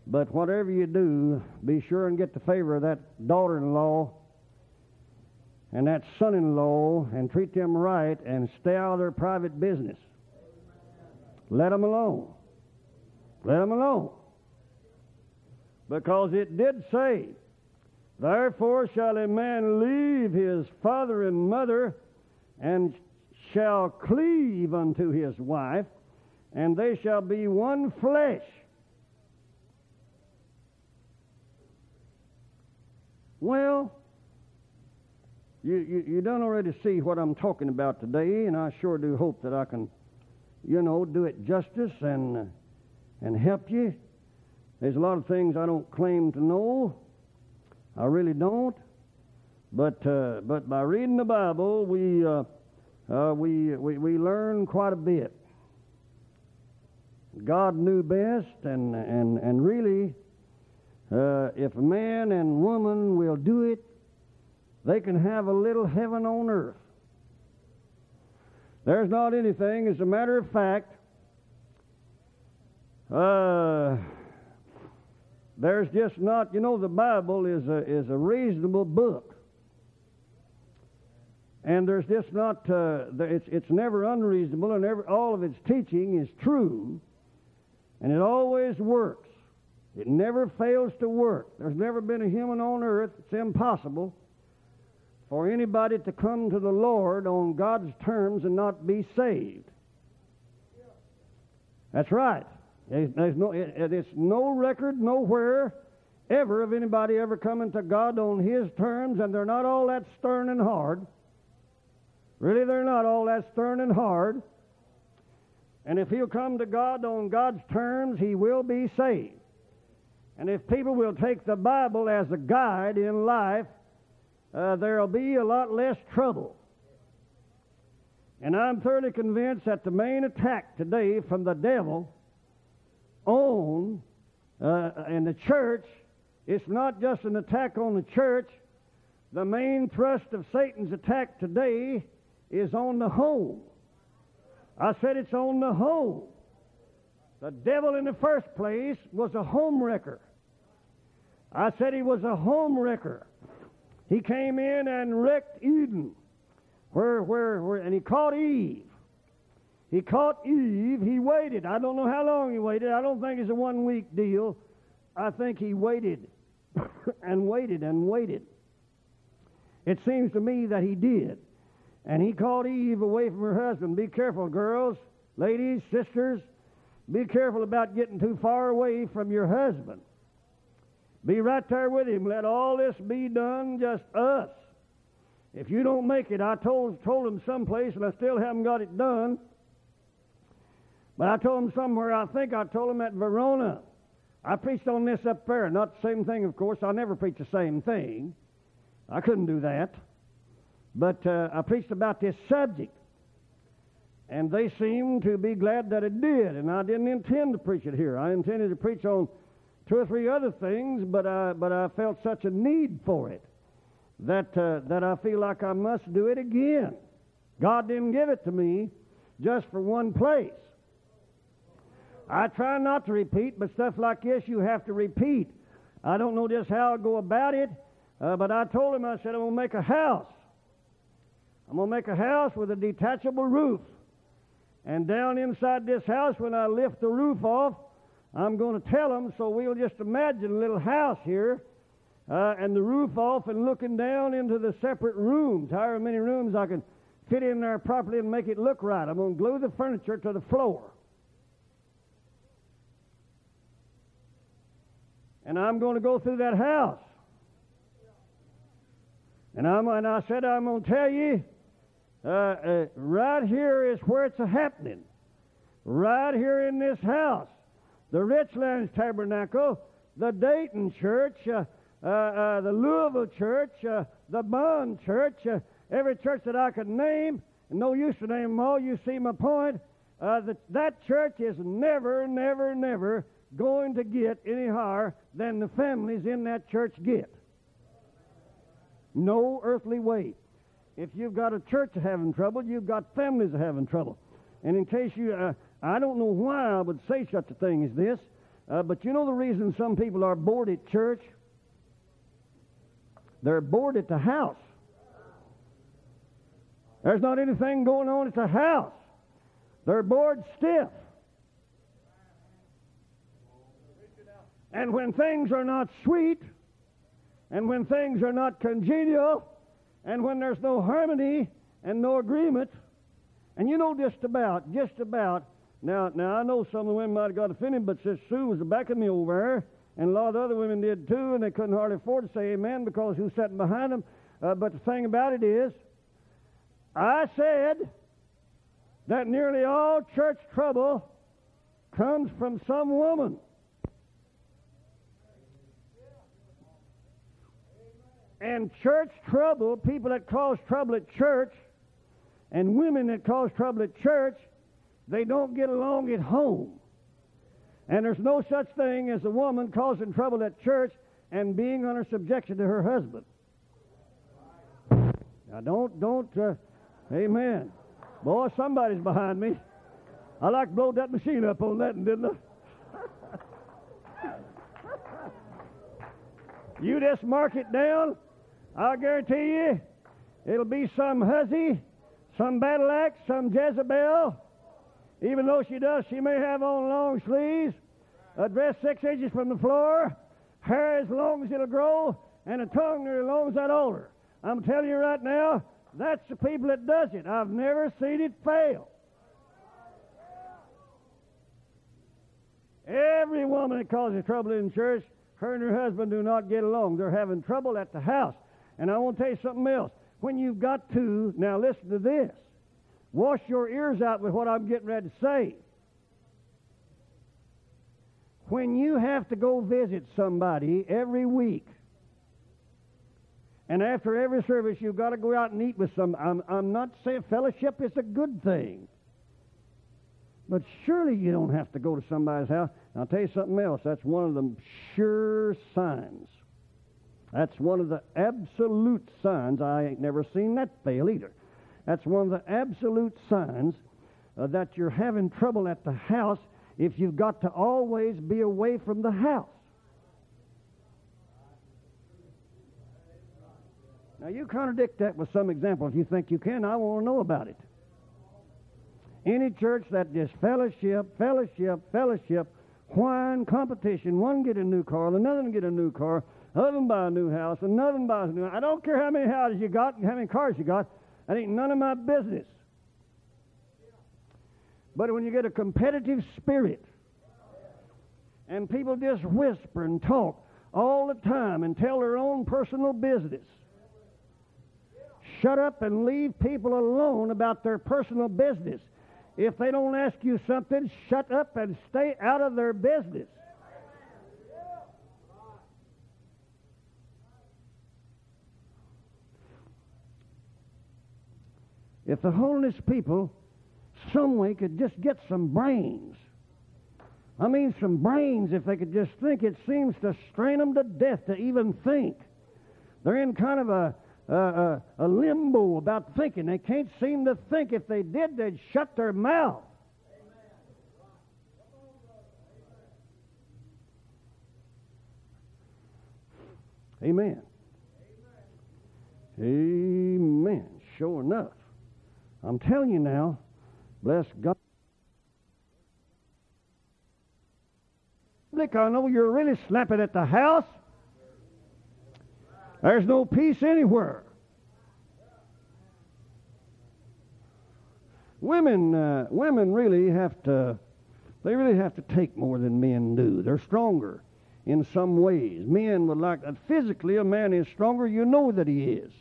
but whatever you do, be sure and get the favor of that daughter-in-law and that son-in-law and treat them right and stay out of their private business. Let them alone. Let them alone. Because it did say, Therefore shall a man leave his father and mother, and shall cleave unto his wife, and they shall be one flesh. Well, you, you, you don't already see what I'm talking about today, and I sure do hope that I can you know, do it justice and, and help you. There's a lot of things I don't claim to know. I really don't. But, uh, but by reading the Bible, we, uh, uh, we, we, we learn quite a bit. God knew best, and, and, and really, uh, if man and woman will do it, they can have a little heaven on earth. There's not anything, as a matter of fact, uh, there's just not, you know, the Bible is a, is a reasonable book. And there's just not, uh, it's, it's never unreasonable, and every, all of its teaching is true, and it always works. It never fails to work. There's never been a human on earth, it's impossible for anybody to come to the Lord on God's terms and not be saved. That's right. There's no, it's no record nowhere ever of anybody ever coming to God on His terms, and they're not all that stern and hard. Really, they're not all that stern and hard. And if he'll come to God on God's terms, he will be saved. And if people will take the Bible as a guide in life, uh, there'll be a lot less trouble. And I'm thoroughly convinced that the main attack today from the devil on uh, in the church, it's not just an attack on the church. The main thrust of Satan's attack today is on the home. I said it's on the home. The devil in the first place was a home wrecker. I said he was a home wrecker. He came in and wrecked Eden, where, where, where, and he caught Eve. He caught Eve. He waited. I don't know how long he waited. I don't think it's a one week deal. I think he waited and waited and waited. It seems to me that he did. And he called Eve away from her husband. Be careful, girls, ladies, sisters. Be careful about getting too far away from your husband. Be right there with him. Let all this be done just us. If you don't make it, I told told him someplace, and I still haven't got it done. But I told him somewhere. I think I told him at Verona. I preached on this up there. Not the same thing, of course. I never preach the same thing. I couldn't do that. But uh, I preached about this subject. And they seemed to be glad that it did. And I didn't intend to preach it here. I intended to preach on two or three other things, but I, but I felt such a need for it that, uh, that I feel like I must do it again. God didn't give it to me just for one place. I try not to repeat, but stuff like this you have to repeat. I don't know just how to go about it, uh, but I told him, I said, I'm going to make a house. I'm going to make a house with a detachable roof. And down inside this house, when I lift the roof off, I'm going to tell them, so we'll just imagine a little house here uh, and the roof off and looking down into the separate rooms, however many rooms I can fit in there properly and make it look right. I'm going to glue the furniture to the floor. And I'm going to go through that house. And, I'm, and I said, I'm going to tell you uh, uh, right here is where it's happening. Right here in this house. The Richlands Tabernacle, the Dayton Church, uh, uh, uh the Louisville Church, uh, the Bond Church, uh, every church that I could name, no use to name them all, you see my point. that, that church is never, never, never going to get any higher than the families in that church get. No earthly way. If you've got a church having trouble, you've got families having trouble. And in case you, uh, I don't know why I would say such a thing as this, uh, but you know the reason some people are bored at church? They're bored at the house. There's not anything going on at the house. They're bored stiff. And when things are not sweet, and when things are not congenial, and when there's no harmony and no agreement, and you know just about, just about, now, now I know some of the women might have got offended, but Sister Sue was backing me over there, and a lot of other women did too, and they couldn't hardly afford to say amen because who's sitting behind them. Uh, but the thing about it is, I said that nearly all church trouble comes from some woman. And church trouble, people that cause trouble at church, and women that cause trouble at church, they don't get along at home. And there's no such thing as a woman causing trouble at church and being under subjection to her husband. Now, don't, don't, uh, amen. Boy, somebody's behind me. I like to blow that machine up on that, didn't I? you just mark it down I'll guarantee you it'll be some hussy, some battle axe, some Jezebel. Even though she does, she may have on long sleeves, a dress six inches from the floor, hair as long as it'll grow, and a tongue as long as that altar. I'm telling you right now, that's the people that does it. I've never seen it fail. Every woman that causes trouble in church, her and her husband do not get along. They're having trouble at the house. And I want to tell you something else. When you've got to, now listen to this. Wash your ears out with what I'm getting ready to say. When you have to go visit somebody every week, and after every service you've got to go out and eat with some, I'm, I'm not saying fellowship is a good thing. But surely you don't have to go to somebody's house. I'll tell you something else. That's one of the sure signs that's one of the absolute signs. I ain't never seen that fail either. That's one of the absolute signs uh, that you're having trouble at the house if you've got to always be away from the house. Now, you contradict that with some example. If you think you can, I want to know about it. Any church that just fellowship, fellowship, fellowship, whine, competition, one get a new car, another get a new car, them buy a new house, another buys a new. I don't care how many houses you got and how many cars you got. That ain't none of my business. But when you get a competitive spirit and people just whisper and talk all the time and tell their own personal business, shut up and leave people alone about their personal business. If they don't ask you something, shut up and stay out of their business. If the holiness people some way could just get some brains, I mean some brains, if they could just think, it seems to strain them to death to even think. They're in kind of a, a, a limbo about thinking. They can't seem to think. If they did, they'd shut their mouth. Amen. Amen. Sure enough. I'm telling you now, bless God. I know you're really slapping at the house. There's no peace anywhere. Women, uh, women really have to, they really have to take more than men do. They're stronger in some ways. Men would like, that. physically, a man is stronger. You know that he is.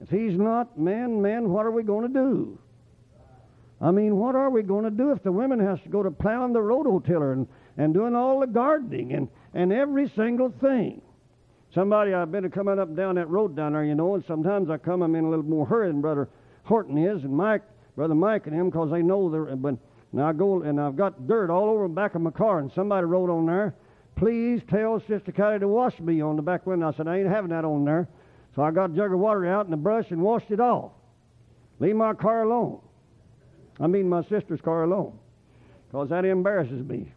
If he's not, man, man, what are we going to do? I mean, what are we going to do if the women has to go to plowing the rototiller and, and doing all the gardening and, and every single thing? Somebody, I've been coming up down that road down there, you know, and sometimes I come, I'm in a little more hurry than Brother Horton is, and Mike, Brother Mike and him, because they know they're, but now I go, and I've got dirt all over the back of my car, and somebody wrote on there, please tell Sister Kelly to wash me on the back window. I said, I ain't having that on there. So I got a jug of water out and a brush and washed it off. Leave my car alone. I mean my sister's car alone. Because that embarrasses me.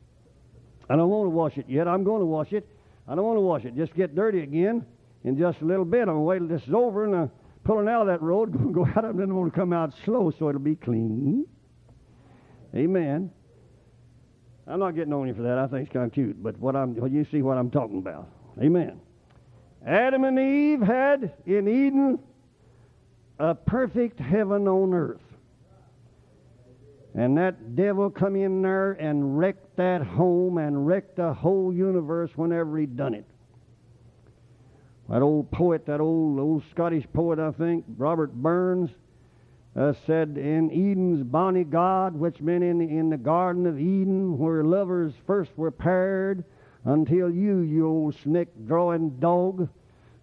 I don't want to wash it yet. I'm going to wash it. I don't want to wash it. Just get dirty again in just a little bit. I'm going to wait till this is over and uh, I'm pulling out of that road, go out and then I'm going to come out slow so it'll be clean. Amen. I'm not getting on you for that. I think it's kind of cute. But what I'm, well, you see what I'm talking about. Amen. Adam and Eve had in Eden a perfect heaven on earth. And that devil come in there and wrecked that home and wrecked the whole universe whenever he done it. That old poet, that old old Scottish poet, I think, Robert Burns, uh, said, "In Eden's bonny God, which meant in in the Garden of Eden, where lovers first were paired, until you, you old snake drawing dog,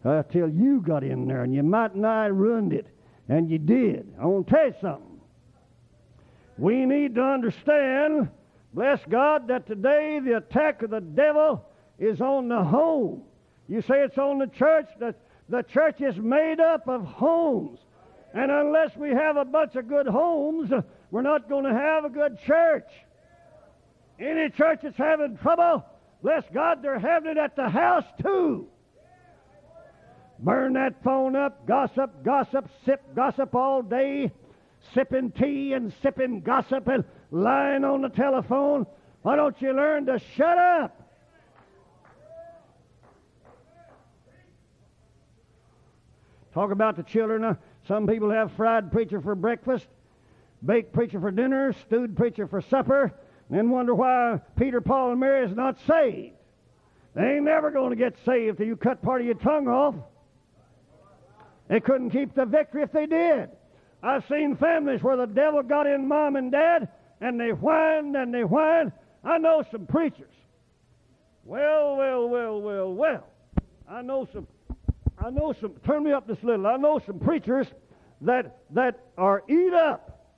until you got in there, and you might nigh ruined it, and you did. I want to tell you something. We need to understand, bless God, that today the attack of the devil is on the home. You say it's on the church. The, the church is made up of homes. And unless we have a bunch of good homes, we're not going to have a good church. Any church that's having trouble, bless God, they're having it at the house too. Burn that phone up, gossip, gossip, sip gossip all day sipping tea and sipping gossip and lying on the telephone. Why don't you learn to shut up? Talk about the children. Uh, some people have fried preacher for breakfast, baked preacher for dinner, stewed preacher for supper, and then wonder why Peter, Paul, and Mary is not saved. They ain't never going to get saved till you cut part of your tongue off. They couldn't keep the victory if they did. I've seen families where the devil got in mom and dad, and they whined and they whined. I know some preachers. Well, well, well, well, well. I know some. I know some. Turn me up this little. I know some preachers that that are eat up.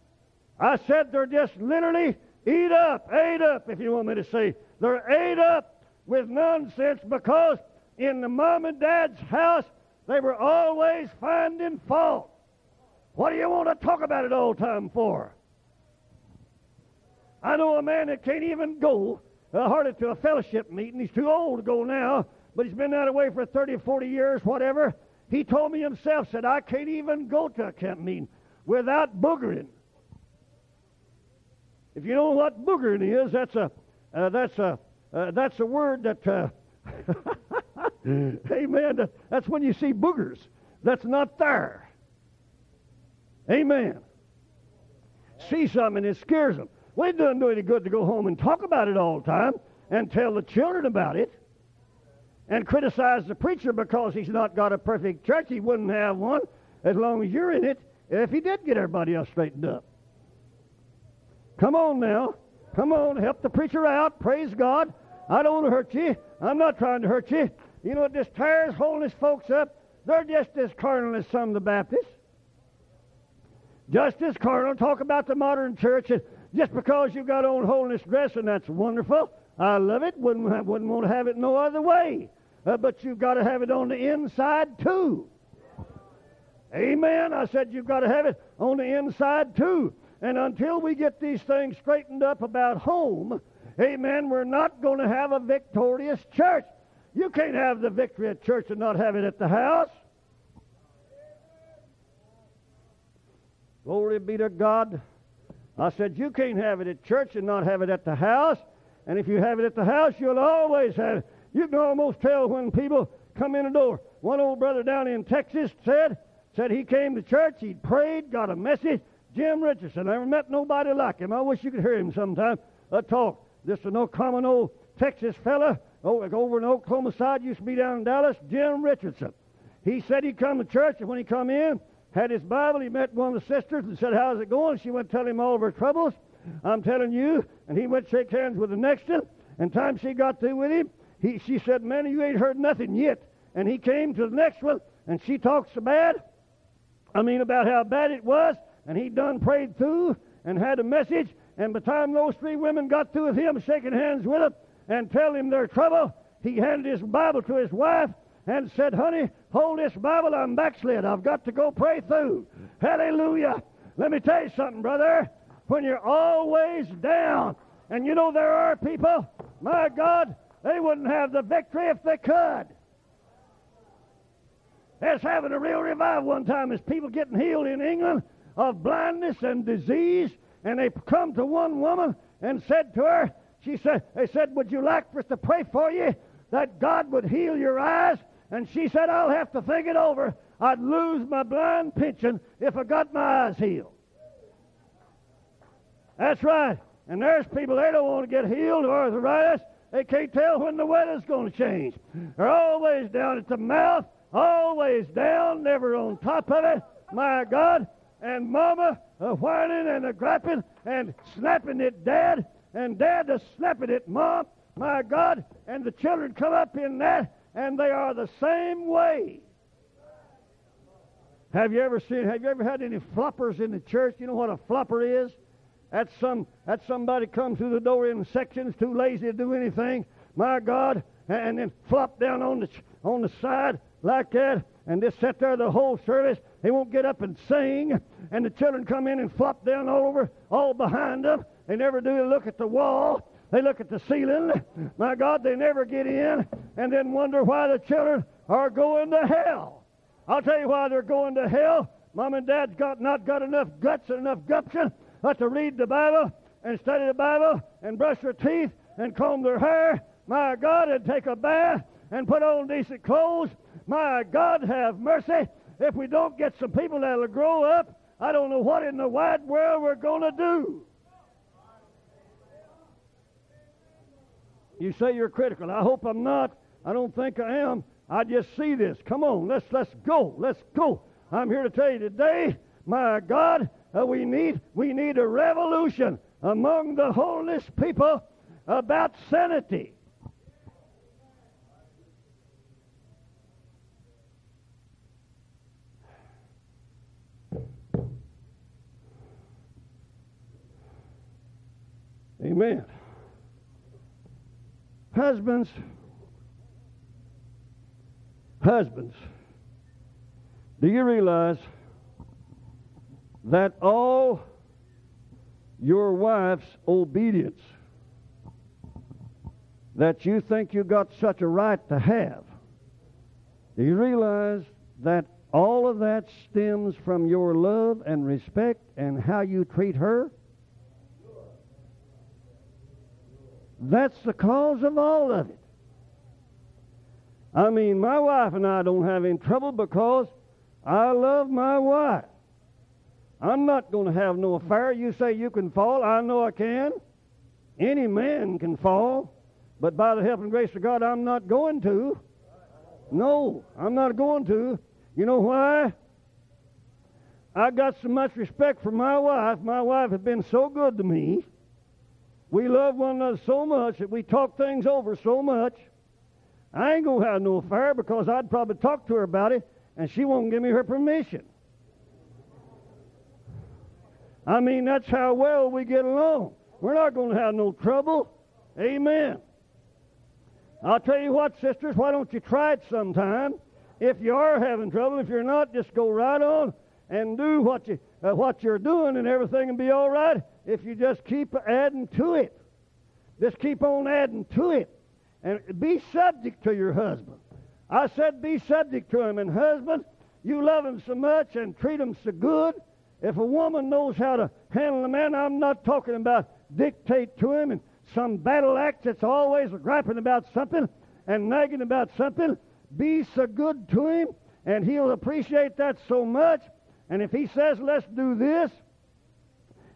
I said they're just literally eat up, ate up, if you want me to say. They're ate up with nonsense because in the mom and dad's house they were always finding fault. What do you want to talk about it all time for? I know a man that can't even go uh, hardly to a fellowship meeting. He's too old to go now, but he's been that way for 30 or 40 years, whatever. He told me himself, said, I can't even go to a camp meeting without boogering. If you know what boogering is, that's a, uh, that's a, uh, that's a word that, uh, amen, that's when you see boogers. That's not there. Amen. See something and it scares them. Well, it doesn't do any good to go home and talk about it all the time and tell the children about it and criticize the preacher because he's not got a perfect church. He wouldn't have one as long as you're in it if he did get everybody else straightened up. Come on now. Come on, help the preacher out. Praise God. I don't want to hurt you. I'm not trying to hurt you. You know what this tires holiness folks up? They're just as carnal as some of the Baptists. Just as carnal. Talk about the modern church. And Just because you've got on holiness dress, and that's wonderful. I love it. Wouldn't, wouldn't want to have it no other way. Uh, but you've got to have it on the inside too. Amen. I said you've got to have it on the inside too. And until we get these things straightened up about home, amen, we're not going to have a victorious church. You can't have the victory at church and not have it at the house. Glory be to God. I said, You can't have it at church and not have it at the house. And if you have it at the house, you'll always have it. You can almost tell when people come in the door. One old brother down in Texas said, said he came to church, he prayed, got a message. Jim Richardson, I never met nobody like him. I wish you could hear him sometime uh, talk. Just a no common old Texas fella oh, over in Oklahoma side, used to be down in Dallas, Jim Richardson. He said he'd come to church, and when he come in, had his Bible. He met one of the sisters and said, How's it going? She went tell him all of her troubles. I'm telling you. And he went shake hands with the next one. And time she got through with him, he, she said, Man, you ain't heard nothing yet. And he came to the next one, and she talked so bad. I mean, about how bad it was. And he done prayed through and had a message. And by the time those three women got through with him, shaking hands with him and telling him their trouble, he handed his Bible to his wife and said, Honey, hold this Bible. I'm backslid. I've got to go pray through. Hallelujah. Let me tell you something, brother. When you're always down, and you know there are people, my God, they wouldn't have the victory if they could. There's having a real revival one time. is people getting healed in England of blindness and disease, and they come to one woman and said to her, she said, they said, would you like for us to pray for you that God would heal your eyes? And she said, I'll have to think it over. I'd lose my blind pension if I got my eyes healed. That's right. And there's people, they don't want to get healed of arthritis. They can't tell when the weather's going to change. They're always down at the mouth, always down, never on top of it. My God. And mama a whining and a griping and snapping at dad, and dad a snapping at mom. My God. And the children come up in that, and they are the same way. Have you ever seen, have you ever had any floppers in the church? You know what a flopper is? That's some that's somebody come through the door in sections, too lazy to do anything. My God, and then flop down on the on the side like that, and just sit there the whole service. They won't get up and sing, and the children come in and flop down all over, all behind them. They never do look at the wall. They look at the ceiling. My God, they never get in, and then wonder why the children are going to hell. I'll tell you why they're going to hell. Mom and Dad's got not got enough guts and enough gumption but to read the Bible and study the Bible and brush their teeth and comb their hair, my God, and take a bath and put on decent clothes. My God, have mercy. If we don't get some people that'll grow up, I don't know what in the wide world we're going to do. You say you're critical. I hope I'm not. I don't think I am. I just see this. Come on, let's let's go. Let's go. I'm here to tell you today, my God, uh, we need we need a revolution among the holiness people about sanity. Amen. Husbands, husbands, do you realize that all your wife's obedience that you think you got such a right to have, do you realize that all of that stems from your love and respect and how you treat her? That's the cause of all of it. I mean, my wife and I don't have any trouble because I love my wife. I'm not going to have no affair. You say you can fall. I know I can. Any man can fall. But by the help and grace of God, I'm not going to. No, I'm not going to. You know why? I got so much respect for my wife. My wife has been so good to me. We love one another so much that we talk things over so much. I ain't going to have no affair because I'd probably talk to her about it and she won't give me her permission. I mean, that's how well we get along. We're not going to have no trouble. Amen. I'll tell you what, sisters, why don't you try it sometime? If you are having trouble, if you're not, just go right on and do what you uh, what you're doing, and everything will be all right. If you just keep adding to it, just keep on adding to it, and be subject to your husband. I said, be subject to him, and husband, you love him so much and treat him so good if a woman knows how to handle a man, I'm not talking about dictate to him and some battle act that's always griping about something and nagging about something. Be so good to him, and he'll appreciate that so much. And if he says, let's do this,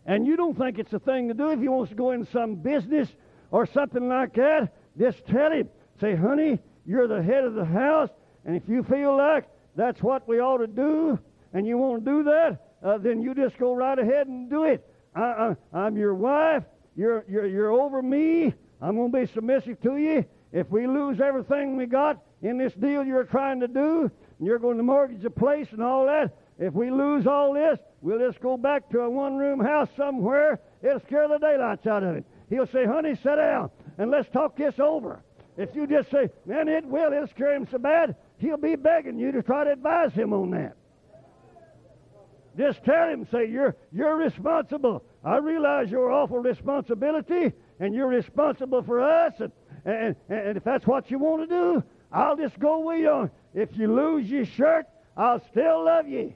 and you don't think it's a thing to do, if he wants to go in some business or something like that, just tell him. Say, honey, you're the head of the house, and if you feel like that's what we ought to do, and you want to do that, uh, then you just go right ahead and do it. I, I, am your wife. You're, you're, you're over me. I'm going to be submissive to you. If we lose everything we got in this deal you're trying to do, and you're going to mortgage the place and all that, if we lose all this, we'll just go back to a one room house somewhere. It'll scare the daylights out of it. He'll say, honey, sit down and let's talk this over. If you just say, man, it will, it'll scare him so bad, he'll be begging you to try to advise him on that. Just tell him, say, you're, you're responsible. I realize your awful responsibility, and you're responsible for us, and, and, and if that's what you want to do, I'll just go with you. If you lose your shirt, I'll still love you.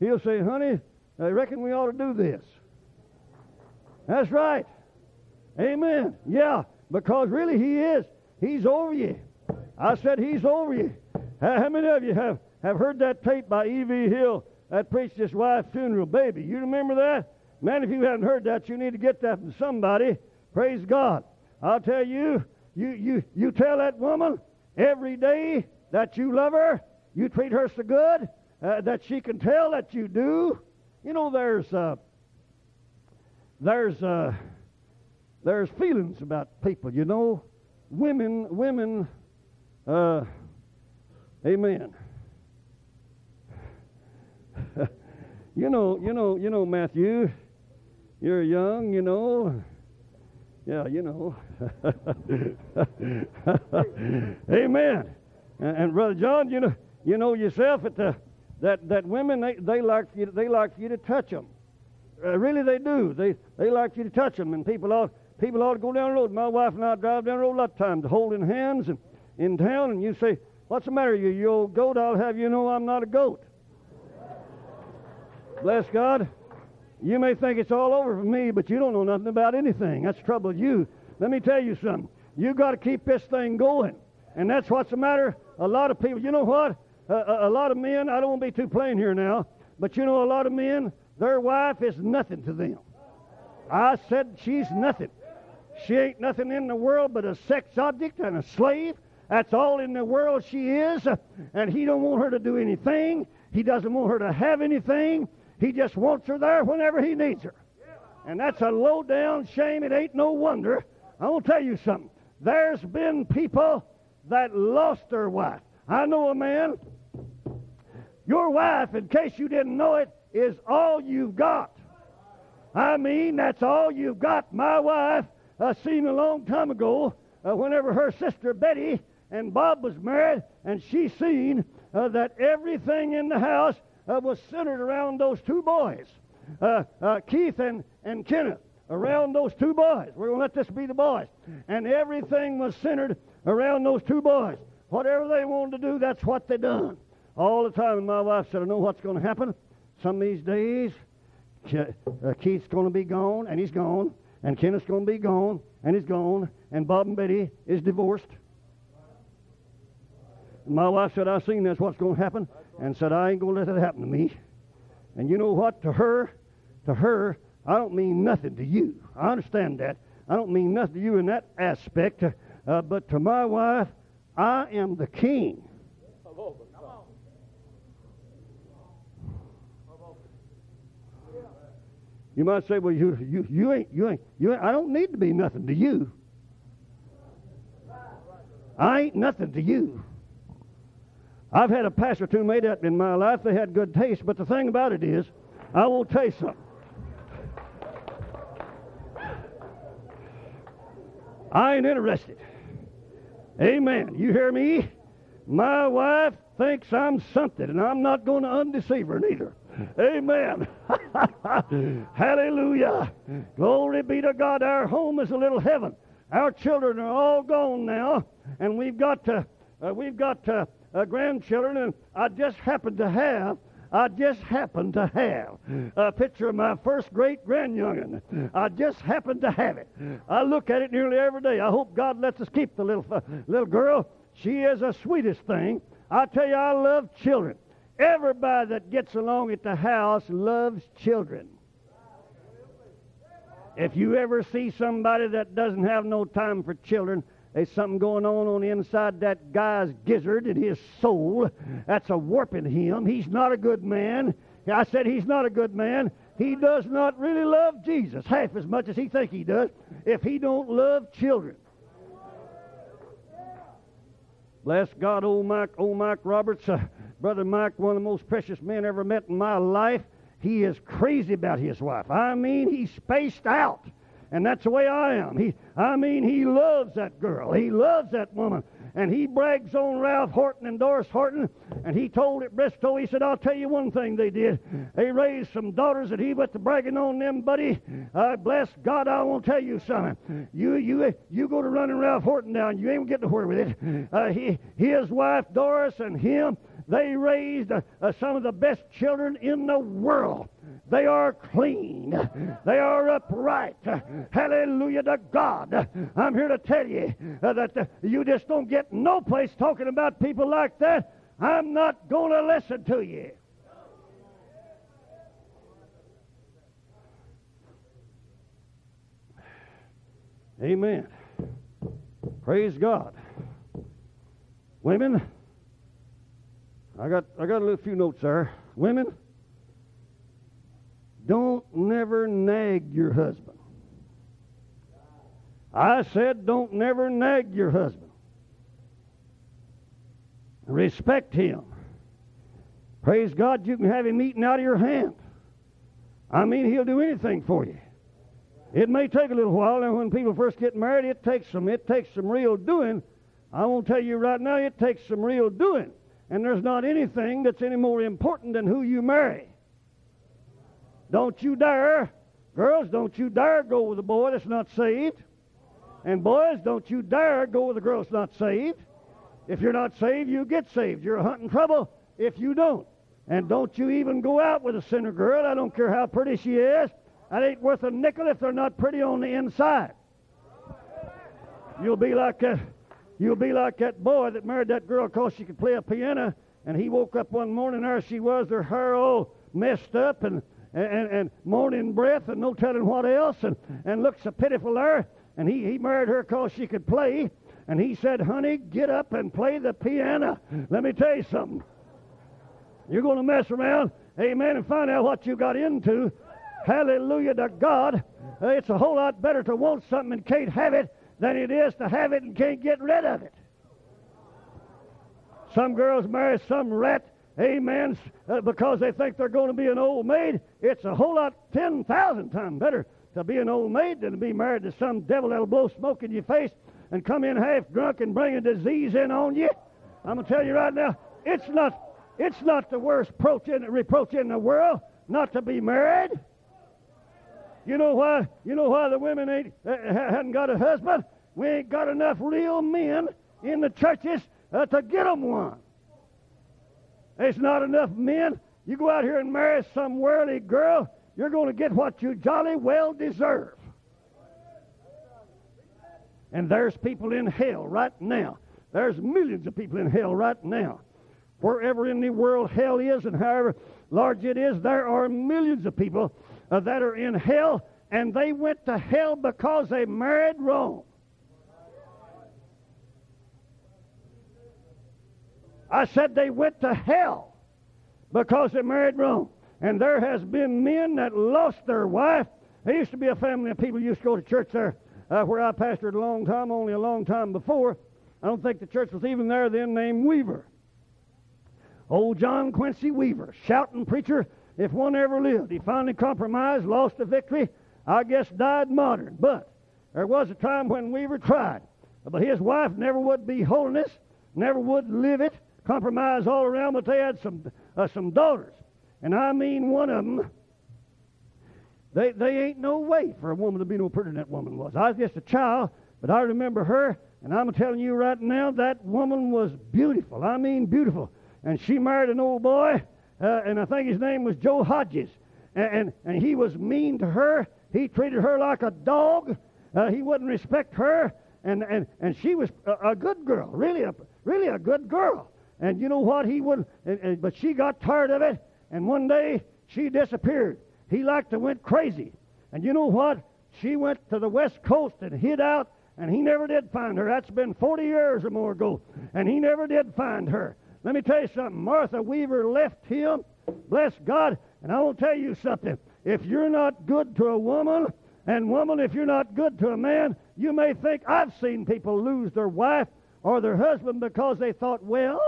He'll say, honey, I reckon we ought to do this. That's right. Amen. Yeah, because really he is. He's over you. I said he's over you. How many of you have, have heard that tape by E.V. Hill that preached his wife's funeral? Baby, you remember that? Man, if you haven't heard that, you need to get that from somebody. Praise God. I'll tell you, you, you, you tell that woman every day that you love her, you treat her so good, uh, that she can tell that you do. You know, there's uh, there's uh, there's feelings about people. You know, women women. Uh, amen. you know, you know, you know, Matthew. You're young, you know. Yeah, you know. Amen. And, and, brother John, you know, you know yourself at the that, that women, they, they, like for you, they like for you to touch them. Uh, really, they do. They, they like for you to touch them. And people ought, people ought to go down the road. My wife and I drive down the road a lot of times, holding hands and in town, and you say, What's the matter, you, you old goat? I'll have you know I'm not a goat. Bless God. You may think it's all over for me, but you don't know nothing about anything. That's trouble you. Let me tell you something. You got to keep this thing going. And that's what's the matter. A lot of people, you know what? A, a lot of men, I don't want to be too plain here now, but you know, a lot of men, their wife is nothing to them. I said she's nothing. She ain't nothing in the world but a sex object and a slave. That's all in the world she is. And he don't want her to do anything. He doesn't want her to have anything. He just wants her there whenever he needs her. And that's a low down shame. It ain't no wonder. I will tell you something. There's been people that lost their wife. I know a man your wife, in case you didn't know it, is all you've got. I mean, that's all you've got. My wife, I seen a long time ago, uh, whenever her sister Betty and Bob was married, and she seen uh, that everything in the house uh, was centered around those two boys, uh, uh, Keith and, and Kenneth, around those two boys. We're going to let this be the boys. And everything was centered around those two boys. Whatever they wanted to do, that's what they done all the time. And my wife said, I know what's going to happen. Some of these days, uh, Keith's going to be gone, and he's gone. And Kenneth's going to be gone, and he's gone. And Bob and Betty is divorced. And my wife said, I seen that's what's going to happen. And said, I ain't going to let it happen to me. And you know what? To her, to her, I don't mean nothing to you. I understand that. I don't mean nothing to you in that aspect. Uh, but to my wife, I am the king. You might say, well, you, you, you, ain't, you, ain't, you ain't, I don't need to be nothing to you. I ain't nothing to you. I've had a pastor two made up in my life. They had good taste, but the thing about it is, I tell you something. I ain't interested. Amen. You hear me? My wife thinks I'm something, and I'm not going to undeceive her neither. Amen. Hallelujah. Glory be to God. Our home is a little heaven. Our children are all gone now, and we've got to, uh, we've got to, uh, grandchildren, and I just happened to have I just happened to have a picture of my first great grandyoungin. I just happened to have it. I look at it nearly every day. I hope God lets us keep the little uh, little girl. She is the sweetest thing. I tell you, I love children. Everybody that gets along at the house loves children. If you ever see somebody that doesn't have no time for children, There's something going on on the inside that guy's gizzard in his soul that's a warping him. He's not a good man. I said he's not a good man. He does not really love Jesus half as much as he think he does if he don't love children. Bless God, old Mike, old Mike Roberts, uh, brother Mike, one of the most precious men ever met in my life. He is crazy about his wife. I mean, he's spaced out. And that's the way I am. He, I mean, he loves that girl. He loves that woman. And he brags on Ralph Horton and Doris Horton. And he told at Bristow, he said, I'll tell you one thing they did. They raised some daughters that he went to bragging on them, buddy. Uh, bless God, I won't tell you something. You, you, you go to running Ralph Horton down. You ain't getting nowhere with it. Uh, he, his wife, Doris, and him, they raised uh, uh, some of the best children in the world. They are clean. They are upright. Hallelujah to God. I'm here to tell you uh, that uh, you just don't get no place talking about people like that. I'm not going to listen to you. Amen. Praise God. Women, I got I got a little few notes there. Women, don't never nag your husband. I said don't never nag your husband. Respect him. Praise God, you can have him eating out of your hand. I mean, he'll do anything for you. It may take a little while, and when people first get married, it takes some it takes some real doing. I won't tell you right now, it takes some real doing. And there's not anything that's any more important than who you marry. Don't you dare, girls, don't you dare go with a boy that's not saved. And boys, don't you dare go with a girl that's not saved. If you're not saved, you get saved. You're hunting trouble if you don't. And don't you even go out with a sinner girl. I don't care how pretty she is. That ain't worth a nickel if they're not pretty on the inside. You'll be like that. You'll be like that boy that married that girl because she could play a piano, and he woke up one morning, there she was, her hair all messed up and and, and morning breath and no telling what else, and, and looked so pitiful there. And he, he married her because she could play. And he said, Honey, get up and play the piano. Let me tell you something. You're going to mess around, amen, and find out what you got into. Hallelujah to God. It's a whole lot better to want something and can't have it than it is to have it and can't get rid of it. Some girls marry some rat amen, uh, because they think they're going to be an old maid. It's a whole lot, 10,000 times better to be an old maid than to be married to some devil that'll blow smoke in your face and come in half drunk and bring a disease in on you. I'm going to tell you right now, it's not, it's not the worst reproach in the world not to be married. You know why? You know why the women ain't uh, hadn't got a husband? We ain't got enough real men in the churches uh, to get them one. There's not enough men. You go out here and marry some worldly girl, you're going to get what you jolly well deserve. And there's people in hell right now. There's millions of people in hell right now. Wherever in the world hell is and however large it is, there are millions of people uh, that are in hell, and they went to hell because they married wrong. I said they went to hell because they married wrong. And there has been men that lost their wife. There used to be a family of people used to go to church there uh, where I pastored a long time, only a long time before. I don't think the church was even there then, named Weaver. Old John Quincy Weaver, shouting preacher, if one ever lived. He finally compromised, lost the victory, I guess died modern. But there was a time when Weaver tried. But his wife never would be holiness, never would live it, compromise all around, but they had some, uh, some daughters. And I mean one of them, they, they ain't no way for a woman to be no prettier than that woman was. I was just a child, but I remember her, and I'm telling you right now, that woman was beautiful. I mean beautiful. And she married an old boy, uh, and I think his name was Joe Hodges. And, and, and, he was mean to her. He treated her like a dog. Uh, he wouldn't respect her. And, and, and she was a, a good girl, really a, really a good girl. And you know what? He would, and, but she got tired of it, and one day she disappeared. He like to went crazy. And you know what? She went to the west coast and hid out and he never did find her. That's been 40 years or more ago, and he never did find her. Let me tell you something. Martha Weaver left him, bless God, and I will tell you something. If you're not good to a woman, and woman, if you're not good to a man, you may think I've seen people lose their wife or their husband because they thought, well,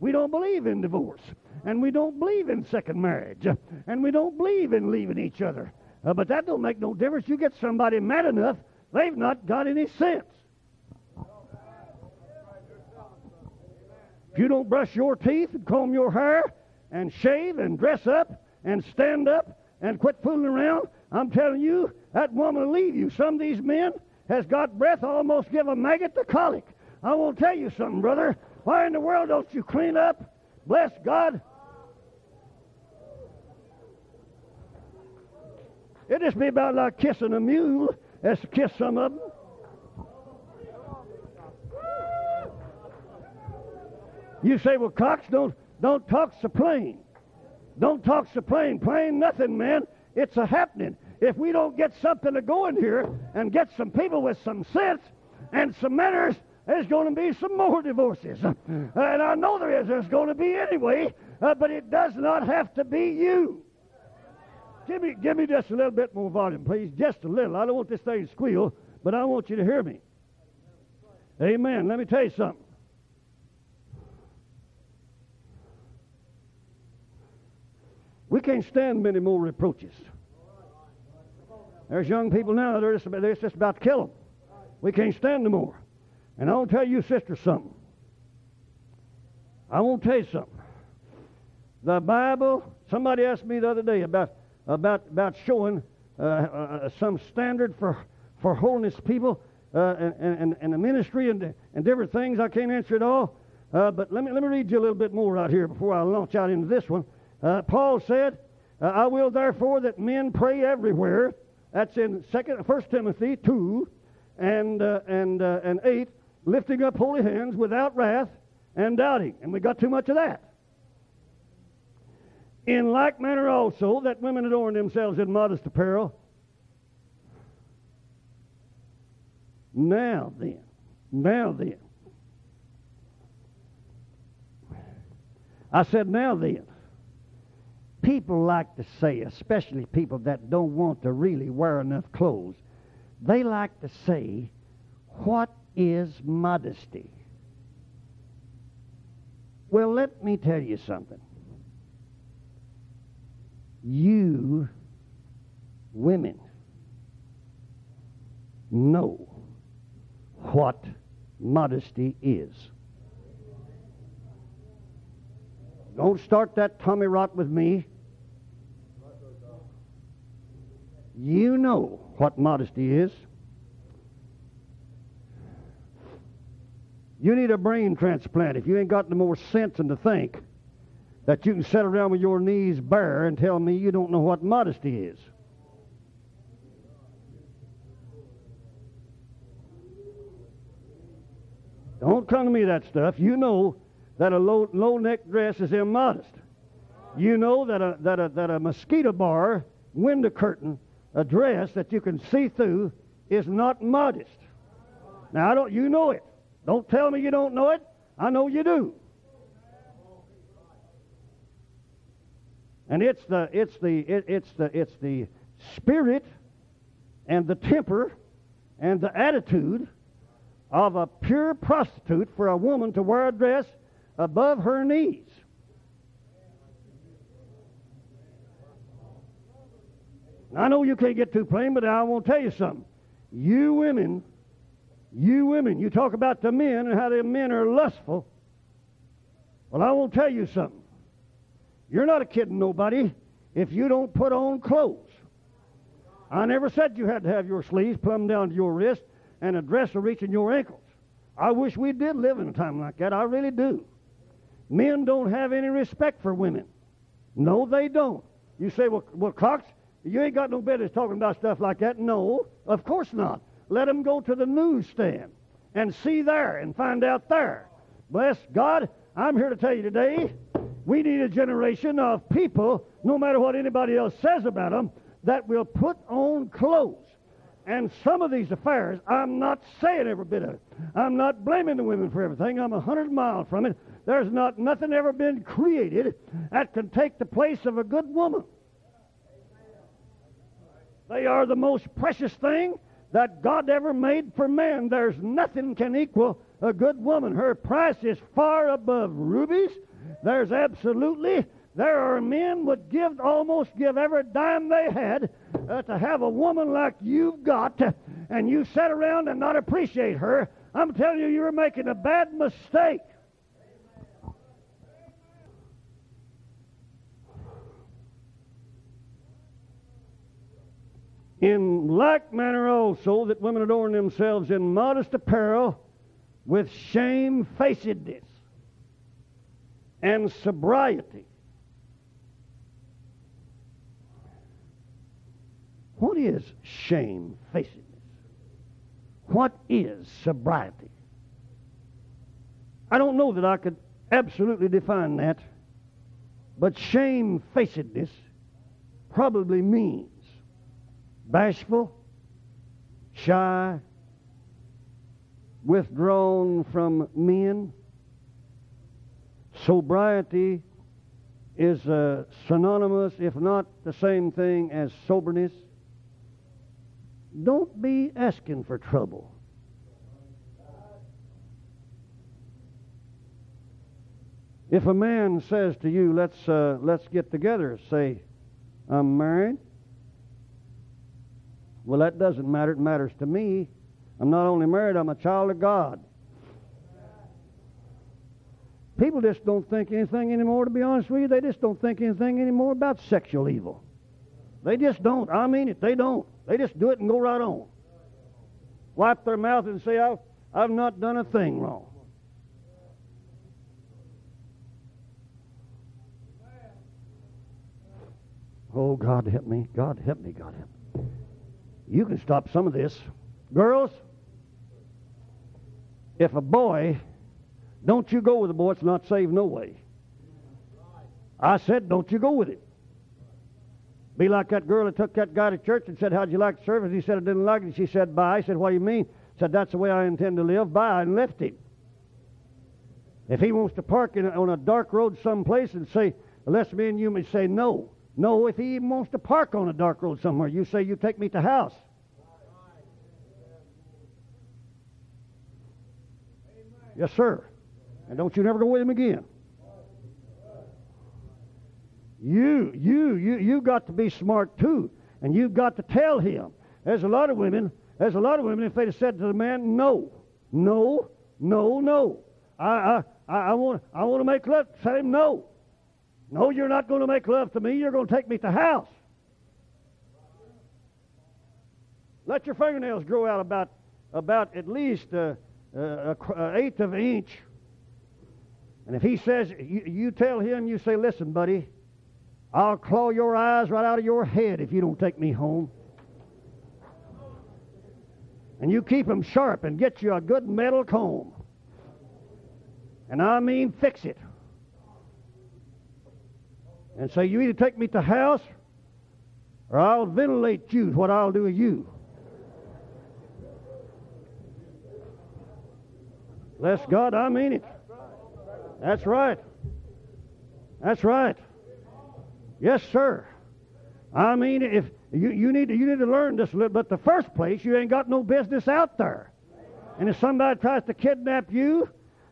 we don't believe in divorce, and we don't believe in second marriage, and we don't believe in leaving each other. Uh, but that don't make no difference. You get somebody mad enough, they've not got any sense. You don't brush your teeth and comb your hair and shave and dress up and stand up and quit fooling around, I'm telling you, that woman will leave you. Some of these men has got breath almost give a maggot the colic. I want to tell you something, brother. Why in the world don't you clean up? Bless God. It'd just be about like kissing a mule as to kiss some of them. You say, well, Cox, don't, don't talk so plain. Don't talk so plain. Plain nothing, man. It's a happening. If we don't get something to go in here and get some people with some sense and some manners, there's going to be some more divorces. And I know there is. There's going to be anyway, uh, but it does not have to be you. Give me, give me just a little bit more volume, please. Just a little. I don't want this thing to squeal, but I want you to hear me. Amen. Let me tell you something. We can't stand many more reproaches. There's young people now, they're just, they're just about to kill them. We can't stand no more. And I'll tell you, sister, something. I want to tell you something. The Bible, somebody asked me the other day about, about, about showing uh, uh, some standard for, for holiness people uh, and, and, and the ministry and, and different things. I can't answer it all. Uh, but let me, let me read you a little bit more out here before I launch out into this one. Uh, Paul said, uh, I will therefore that men pray everywhere. That's in Second, First Timothy 2 and, uh, and, uh, and 8, lifting up holy hands without wrath and doubting. And we got too much of that. In like manner also, that women adorn themselves in modest apparel. Now then, now then. I said, now then people like to say, especially people that don't want to really wear enough clothes, they like to say, What is modesty? Well, let me tell you something. You women know what modesty is. Don't start that tummy rot with me. You know what modesty is. You need a brain transplant if you ain't got no more sense than to think that you can sit around with your knees bare and tell me you don't know what modesty is. Don't come to me that stuff. You know that a low, low neck dress is immodest. You know that a, that, a, that a mosquito bar window curtain a dress that you can see through is not modest. Now, I don't, you know it. Don't tell me you don't know it. I know you do. And it's the, it's the, it, it's the, it's the spirit and the temper and the attitude of a pure prostitute for a woman to wear a dress above her knees. I know you can't get too plain, but I want to tell you something. You women, you women, you talk about the men and how the men are lustful. Well, I will tell you something. You're not a kidding nobody if you don't put on clothes. I never said you had to have your sleeves plumb down to your wrist and a dress reaching your ankles. I wish we did live in a time like that. I really do. Men don't have any respect for women. No, they don't. You say, well, well Cox, you ain't got no business talking about stuff like that. No, of course not. Let them go to the newsstand and see there and find out there. Bless God, I'm here to tell you today we need a generation of people, no matter what anybody else says about them, that will put on clothes And some of these affairs, I'm not saying every bit of it. I'm not blaming the women for everything. I'm a hundred miles from it. There's not nothing ever been created that can take the place of a good woman. They are the most precious thing that God ever made for man. There's nothing can equal a good woman. Her price is far above rubies. There's absolutely there are men would give almost give every dime they had uh, to have a woman like you've got, and you sit around and not appreciate her. I'm telling you, you're making a bad mistake. In like manner also that women adorn themselves in modest apparel with shamefacedness and sobriety. What is shamefacedness? What is sobriety? I don't know that I could absolutely define that, but shamefacedness probably means bashful, shy, withdrawn from men. Sobriety is uh, synonymous, if not the same thing as soberness. Don't be asking for trouble. If a man says to you, let's, uh, let's get together, say, I'm married, well, that doesn't matter. It matters to me. I'm not only married, I'm a child of God. People just don't think anything anymore, to be honest with you. They just don't think anything anymore about sexual evil. They just don't. I mean it. They don't. They just do it and go right on. Wipe their mouth and say, I've, I've not done a thing wrong. Oh, God help me. God help me. God help me. You can stop some of this. Girls, if a boy, don't you go with a boy that's not saved no way. I said, don't you go with it. Be like that girl that took that guy to church and said, How'd you like the service? He said, I didn't like it. She said, Bye. I said, What do you mean? said, That's the way I intend to live. Bye. And left him. If he wants to park in, on a dark road someplace and say, Unless me and you may say no, no, if he even wants to park on a dark road somewhere, you say, You take me to house. Yes, sir. And don't you never go with him again. You, you, you, you got to be smart too, and you've got to tell him. There's a lot of women. There's a lot of women. If they'd have said to the man, "No, no, no, no," I, I, I want, I want to make love. Say him no. No, you're not going to make love to me. You're going to take me to the house. Let your fingernails grow out about, about at least uh, uh, an eighth of an inch. And if he says, you, you tell him, you say, listen, buddy, I'll claw your eyes right out of your head if you don't take me home. And you keep them sharp and get you a good metal comb. And I mean fix it and say, You either take me to house or I'll ventilate you, what I'll do with you. Bless God, I mean it. That's right. That's right. Yes, sir. I mean, if you, you need to, you need to learn this a little, but the first place, you ain't got no business out there. And if somebody tries to kidnap you,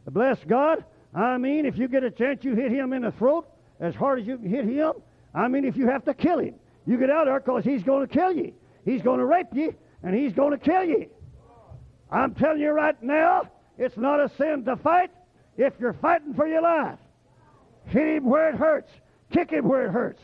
bless God, I mean, if you get a chance, you hit him in the throat, as hard as you can hit him. I mean, if you have to kill him, you get out there because he's going to kill you. He's going to rape you, and he's going to kill you. I'm telling you right now, it's not a sin to fight if you're fighting for your life. Hit him where it hurts. Kick him where it hurts.